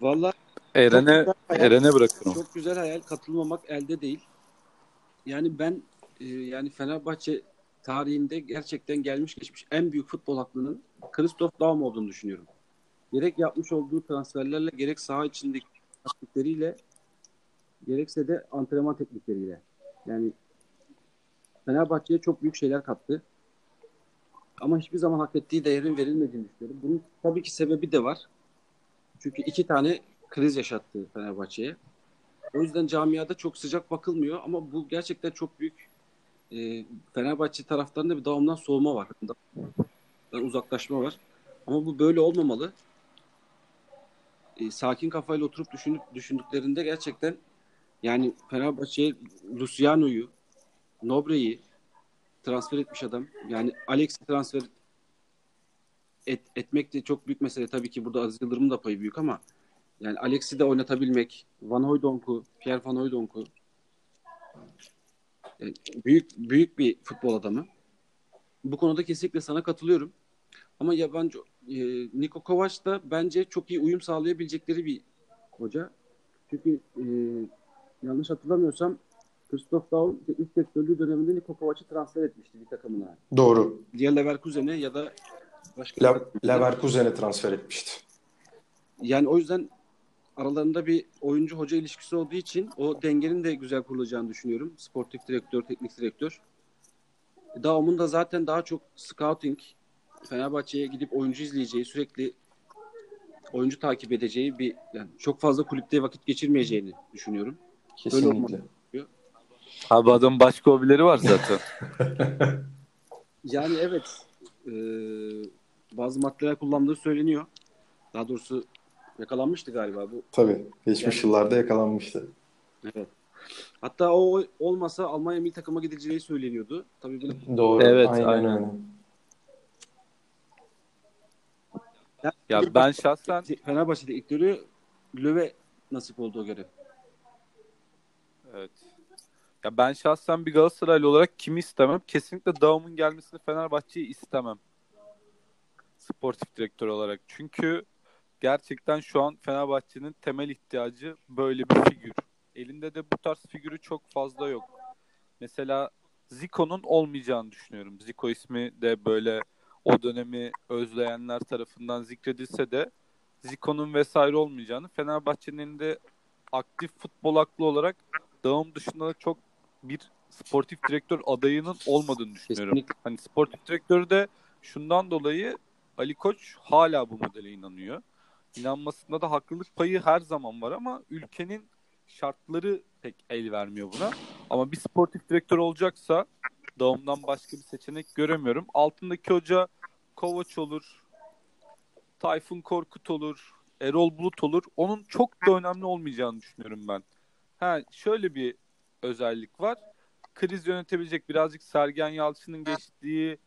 Vallahi Eren'e. Eren'e bırakıyorum. Çok güzel hayal katılmamak elde değil. Yani ben e, yani Fenerbahçe tarihinde gerçekten gelmiş geçmiş en büyük futbol aklının Christoph Daum olduğunu düşünüyorum. Gerek yapmış olduğu transferlerle gerek saha içindeki taktikleriyle gerekse de antrenman teknikleriyle. Yani Fenerbahçe'ye çok büyük şeyler kattı. Ama hiçbir zaman hak ettiği değerin verilmediğini düşünüyorum. Bunun tabii ki sebebi de var. Çünkü iki tane kriz yaşattı Fenerbahçe'ye. O yüzden camiada çok sıcak bakılmıyor ama bu gerçekten çok büyük e, Fenerbahçe taraftarında bir davamdan soğuma var. Uzaklaşma var. Ama bu böyle olmamalı. E, sakin kafayla oturup düşünüp düşündüklerinde gerçekten yani Fenerbahçe'ye Luciano'yu, Nobre'yi transfer etmiş adam. Yani Alex'i transfer et, etmek de çok büyük mesele. Tabii ki burada Aziz Yıldırım'ın da payı büyük ama yani Alex'i de oynatabilmek, Van Hooydonk'u, Pierre Van Hooydonk'u büyük büyük bir futbol adamı. Bu konuda kesinlikle sana katılıyorum. Ama yabancı e, Niko Kovac da bence çok iyi uyum sağlayabilecekleri bir hoca. Çünkü e, yanlış hatırlamıyorsam Christoph Daum teknik direktörlüğü döneminde Niko Kovac'ı transfer etmişti bir takımına. Doğru. Ya Leverkusen'e ya da başka Le-. Leverkusen'e transfer etmişti. Yani o yüzden aralarında bir oyuncu hoca ilişkisi olduğu için o dengenin de güzel kurulacağını düşünüyorum. Sportif direktör, teknik direktör. Daum'un da zaten daha çok scouting, Fenerbahçe'ye gidip oyuncu izleyeceği, sürekli oyuncu takip edeceği bir yani çok fazla kulüpte vakit geçirmeyeceğini düşünüyorum. Kesinlikle. Abi adamın başka hobileri var zaten. Yani evet e, bazı maddeler kullandığı söyleniyor. Daha doğrusu yakalanmıştı galiba bu. Tabii. Geçmiş Yani- yıllarda yakalanmıştı. Evet. Hatta o olmasa Almanya milli takıma gideceği söyleniyordu. Tabii bunu Doğru. Evet, aynen, aynen. öyle. ya ben şahsen Fenerbahçe'de ilk dönü Löwe nasip oldu o görev. Evet. Ya ben şahsen bir Galatasaraylı olarak kimi istemem? Kesinlikle Daum'un gelmesini Fenerbahçe'yi istemem. Sportif direktör olarak. Çünkü gerçekten şu an Fenerbahçe'nin temel ihtiyacı böyle bir figür. Elinde de bu tarz figürü çok fazla yok. Mesela Zico'nun olmayacağını düşünüyorum. Zico ismi de böyle o dönemi özleyenler tarafından zikredilse de Zico'nun vesaire olmayacağını Fenerbahçe'nin elinde aktif futbol aklı olarak Daum dışında da çok bir sportif direktör adayının olmadığını düşünüyorum. Kesinlikle. Hani sportif direktörü de şundan dolayı Ali Koç hala bu modele inanıyor. İnanmasında da haklılık payı her zaman var ama ülkenin şartları pek el vermiyor buna. Ama bir sportif direktör olacaksa Daum'dan başka bir seçenek göremiyorum. Altındaki hoca Kovaç olur, Tayfun Korkut olur, Erol Bulut olur. Onun çok da önemli olmayacağını düşünüyorum ben. Ha şöyle bir özellik var. Kriz yönetebilecek birazcık Sergen Yalçın'ın geçtiği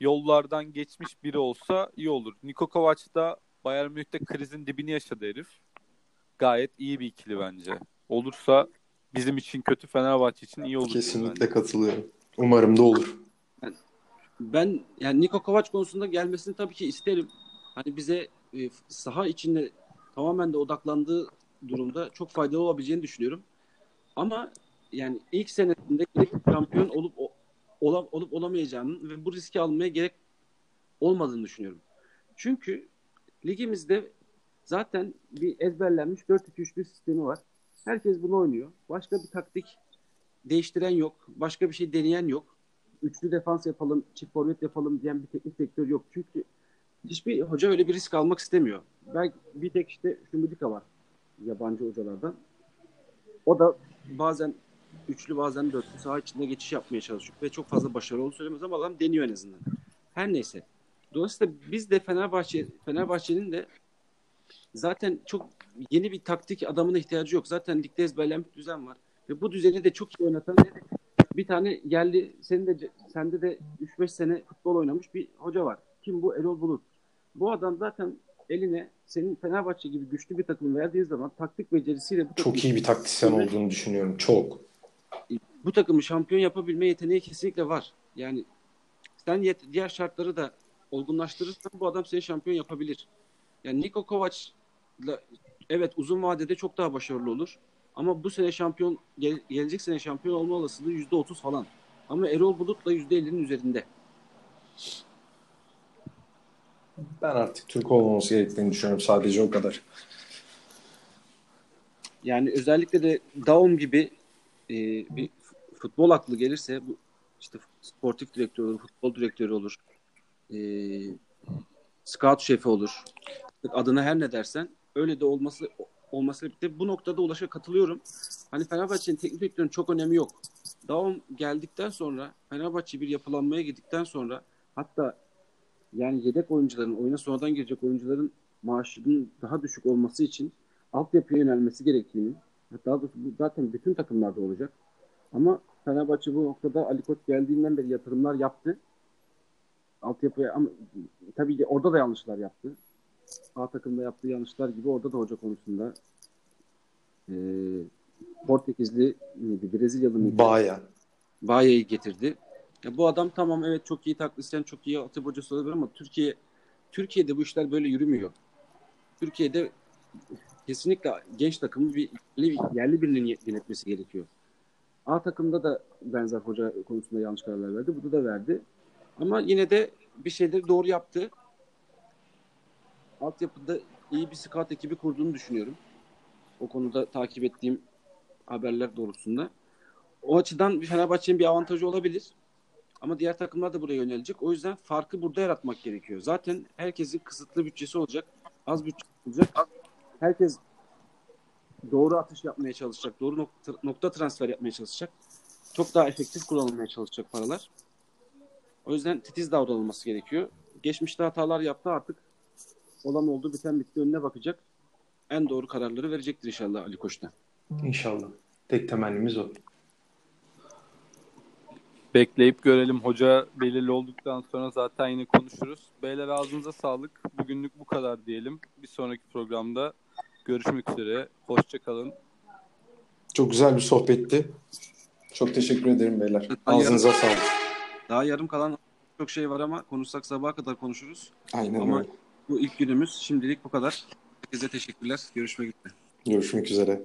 yollardan geçmiş biri olsa iyi olur. Niko Kovac da Bayern Münih'te krizin dibini yaşadı herif. Gayet iyi bir ikili bence. Olursa bizim için kötü, Fenerbahçe için iyi olur. Kesinlikle katılıyorum. Umarım da olur. Ben yani Niko Kovac konusunda gelmesini tabii ki isterim. Hani bize e, saha içinde tamamen de odaklandığı durumda çok faydalı olabileceğini düşünüyorum. Ama yani ilk senesinde gelip şampiyon olup o- ola- olup olamayacağını ve bu riski almaya gerek olmadığını düşünüyorum. Çünkü ligimizde zaten bir ezberlenmiş 4-2-3-1 sistemi var. Herkes bunu oynuyor. Başka bir taktik değiştiren yok. Başka bir şey deneyen yok. Üçlü defans yapalım, çift forvet yapalım diyen bir teknik direktör yok. Çünkü hiçbir hoca öyle bir risk almak istemiyor. Belki bir tek işte Şumudika var yabancı hocalardan. O da bazen üçlü bazen dörtlü saha içinde geçiş yapmaya çalışıyor. Ve çok fazla başarılı söylemez ama adam deniyor en azından. Her neyse. Dolayısıyla biz de Fenerbahçe Fenerbahçe'nin de zaten çok yeni bir taktik adamına ihtiyacı yok. Zaten ligde ezberlenmiş düzen var. Ve bu düzeni de çok iyi oynatan bir tane yerli senin de sende de 3-5 sene futbol oynamış bir hoca var. Kim bu? Erol Bulut. Bu adam zaten eline senin Fenerbahçe gibi güçlü bir takım verdiği zaman taktik becerisiyle bu Çok iyi bir taktisyen olduğunu düşünüyorum. Çok. bu takımı şampiyon yapabilme yeteneği kesinlikle var. Yani sen yet- diğer şartları da olgunlaştırırsan bu adam seni şampiyon yapabilir. Yani Niko Kovac'la evet uzun vadede çok daha başarılı olur. Ama bu sene şampiyon gel- gelecek sene şampiyon olma olasılığı %30 falan. Ama Erol Bulut'la %50'nin üzerinde. Ben artık Türk olmaması gerektiğini düşünüyorum. Sadece o kadar. Yani özellikle de Daum gibi e, bir futbol aklı gelirse bu işte sportif direktör olur, futbol direktörü olur, e, scout şefi olur. Adına her ne dersen öyle de olması olmasıyla birlikte bu noktada Ulaş'a katılıyorum. Hani Fenerbahçe'nin teknik direktörünün çok önemi yok. Daum geldikten sonra Fenerbahçe bir yapılanmaya gittikten sonra hatta yani yedek oyuncuların oyuna sonradan girecek oyuncuların maaşının daha düşük olması için altyapıya yönelmesi gerektiğini daha doğrusu bu zaten bütün takımlarda olacak. Ama Fenerbahçe bu noktada Ali Koç geldiğinden beri yatırımlar yaptı. Altyapıya ama tabii ki orada da yanlışlar yaptı. A takımda yaptığı yanlışlar gibi orada da hoca konusunda e, Portekizli miydi, Brezilyalı mıydı? Baya. Baya'yı getirdi. Ya bu adam tamam evet çok iyi taklisyen, çok iyi atı hocası olabilir ama Türkiye Türkiye'de bu işler böyle yürümüyor. Türkiye'de kesinlikle genç takımı bir yerli, yerli birinin yönetmesi gerekiyor. A takımda da benzer hoca konusunda yanlış kararlar verdi. Burada da verdi. Ama yine de bir şeyleri doğru yaptı. Altyapıda iyi bir scout ekibi kurduğunu düşünüyorum. O konuda takip ettiğim haberler doğrultusunda. O açıdan Fenerbahçe'nin bir avantajı olabilir. Ama diğer takımlar da buraya yönelecek. O yüzden farkı burada yaratmak gerekiyor. Zaten herkesin kısıtlı bütçesi olacak. Az bütçe olacak. Herkes doğru atış yapmaya çalışacak. Doğru nokta, nokta transfer yapmaya çalışacak. Çok daha efektif kullanılmaya çalışacak paralar. O yüzden titiz davranılması gerekiyor. Geçmişte hatalar yaptı artık. Olan oldu, biten bitti önüne bakacak. En doğru kararları verecektir inşallah Ali Koç'ta. İnşallah. Tek temennimiz o. Bekleyip görelim. Hoca belirli olduktan sonra zaten yine konuşuruz. Beyler ağzınıza sağlık. Bugünlük bu kadar diyelim. Bir sonraki programda görüşmek üzere. Hoşçakalın. Çok güzel bir sohbetti. Çok teşekkür ederim beyler. Ağzınıza sağlık. Daha yarım kalan çok şey var ama konuşsak sabaha kadar konuşuruz. Aynen Ama öyle. bu ilk günümüz şimdilik bu kadar. Herkese teşekkürler. Görüşmek üzere. Görüşmek üzere.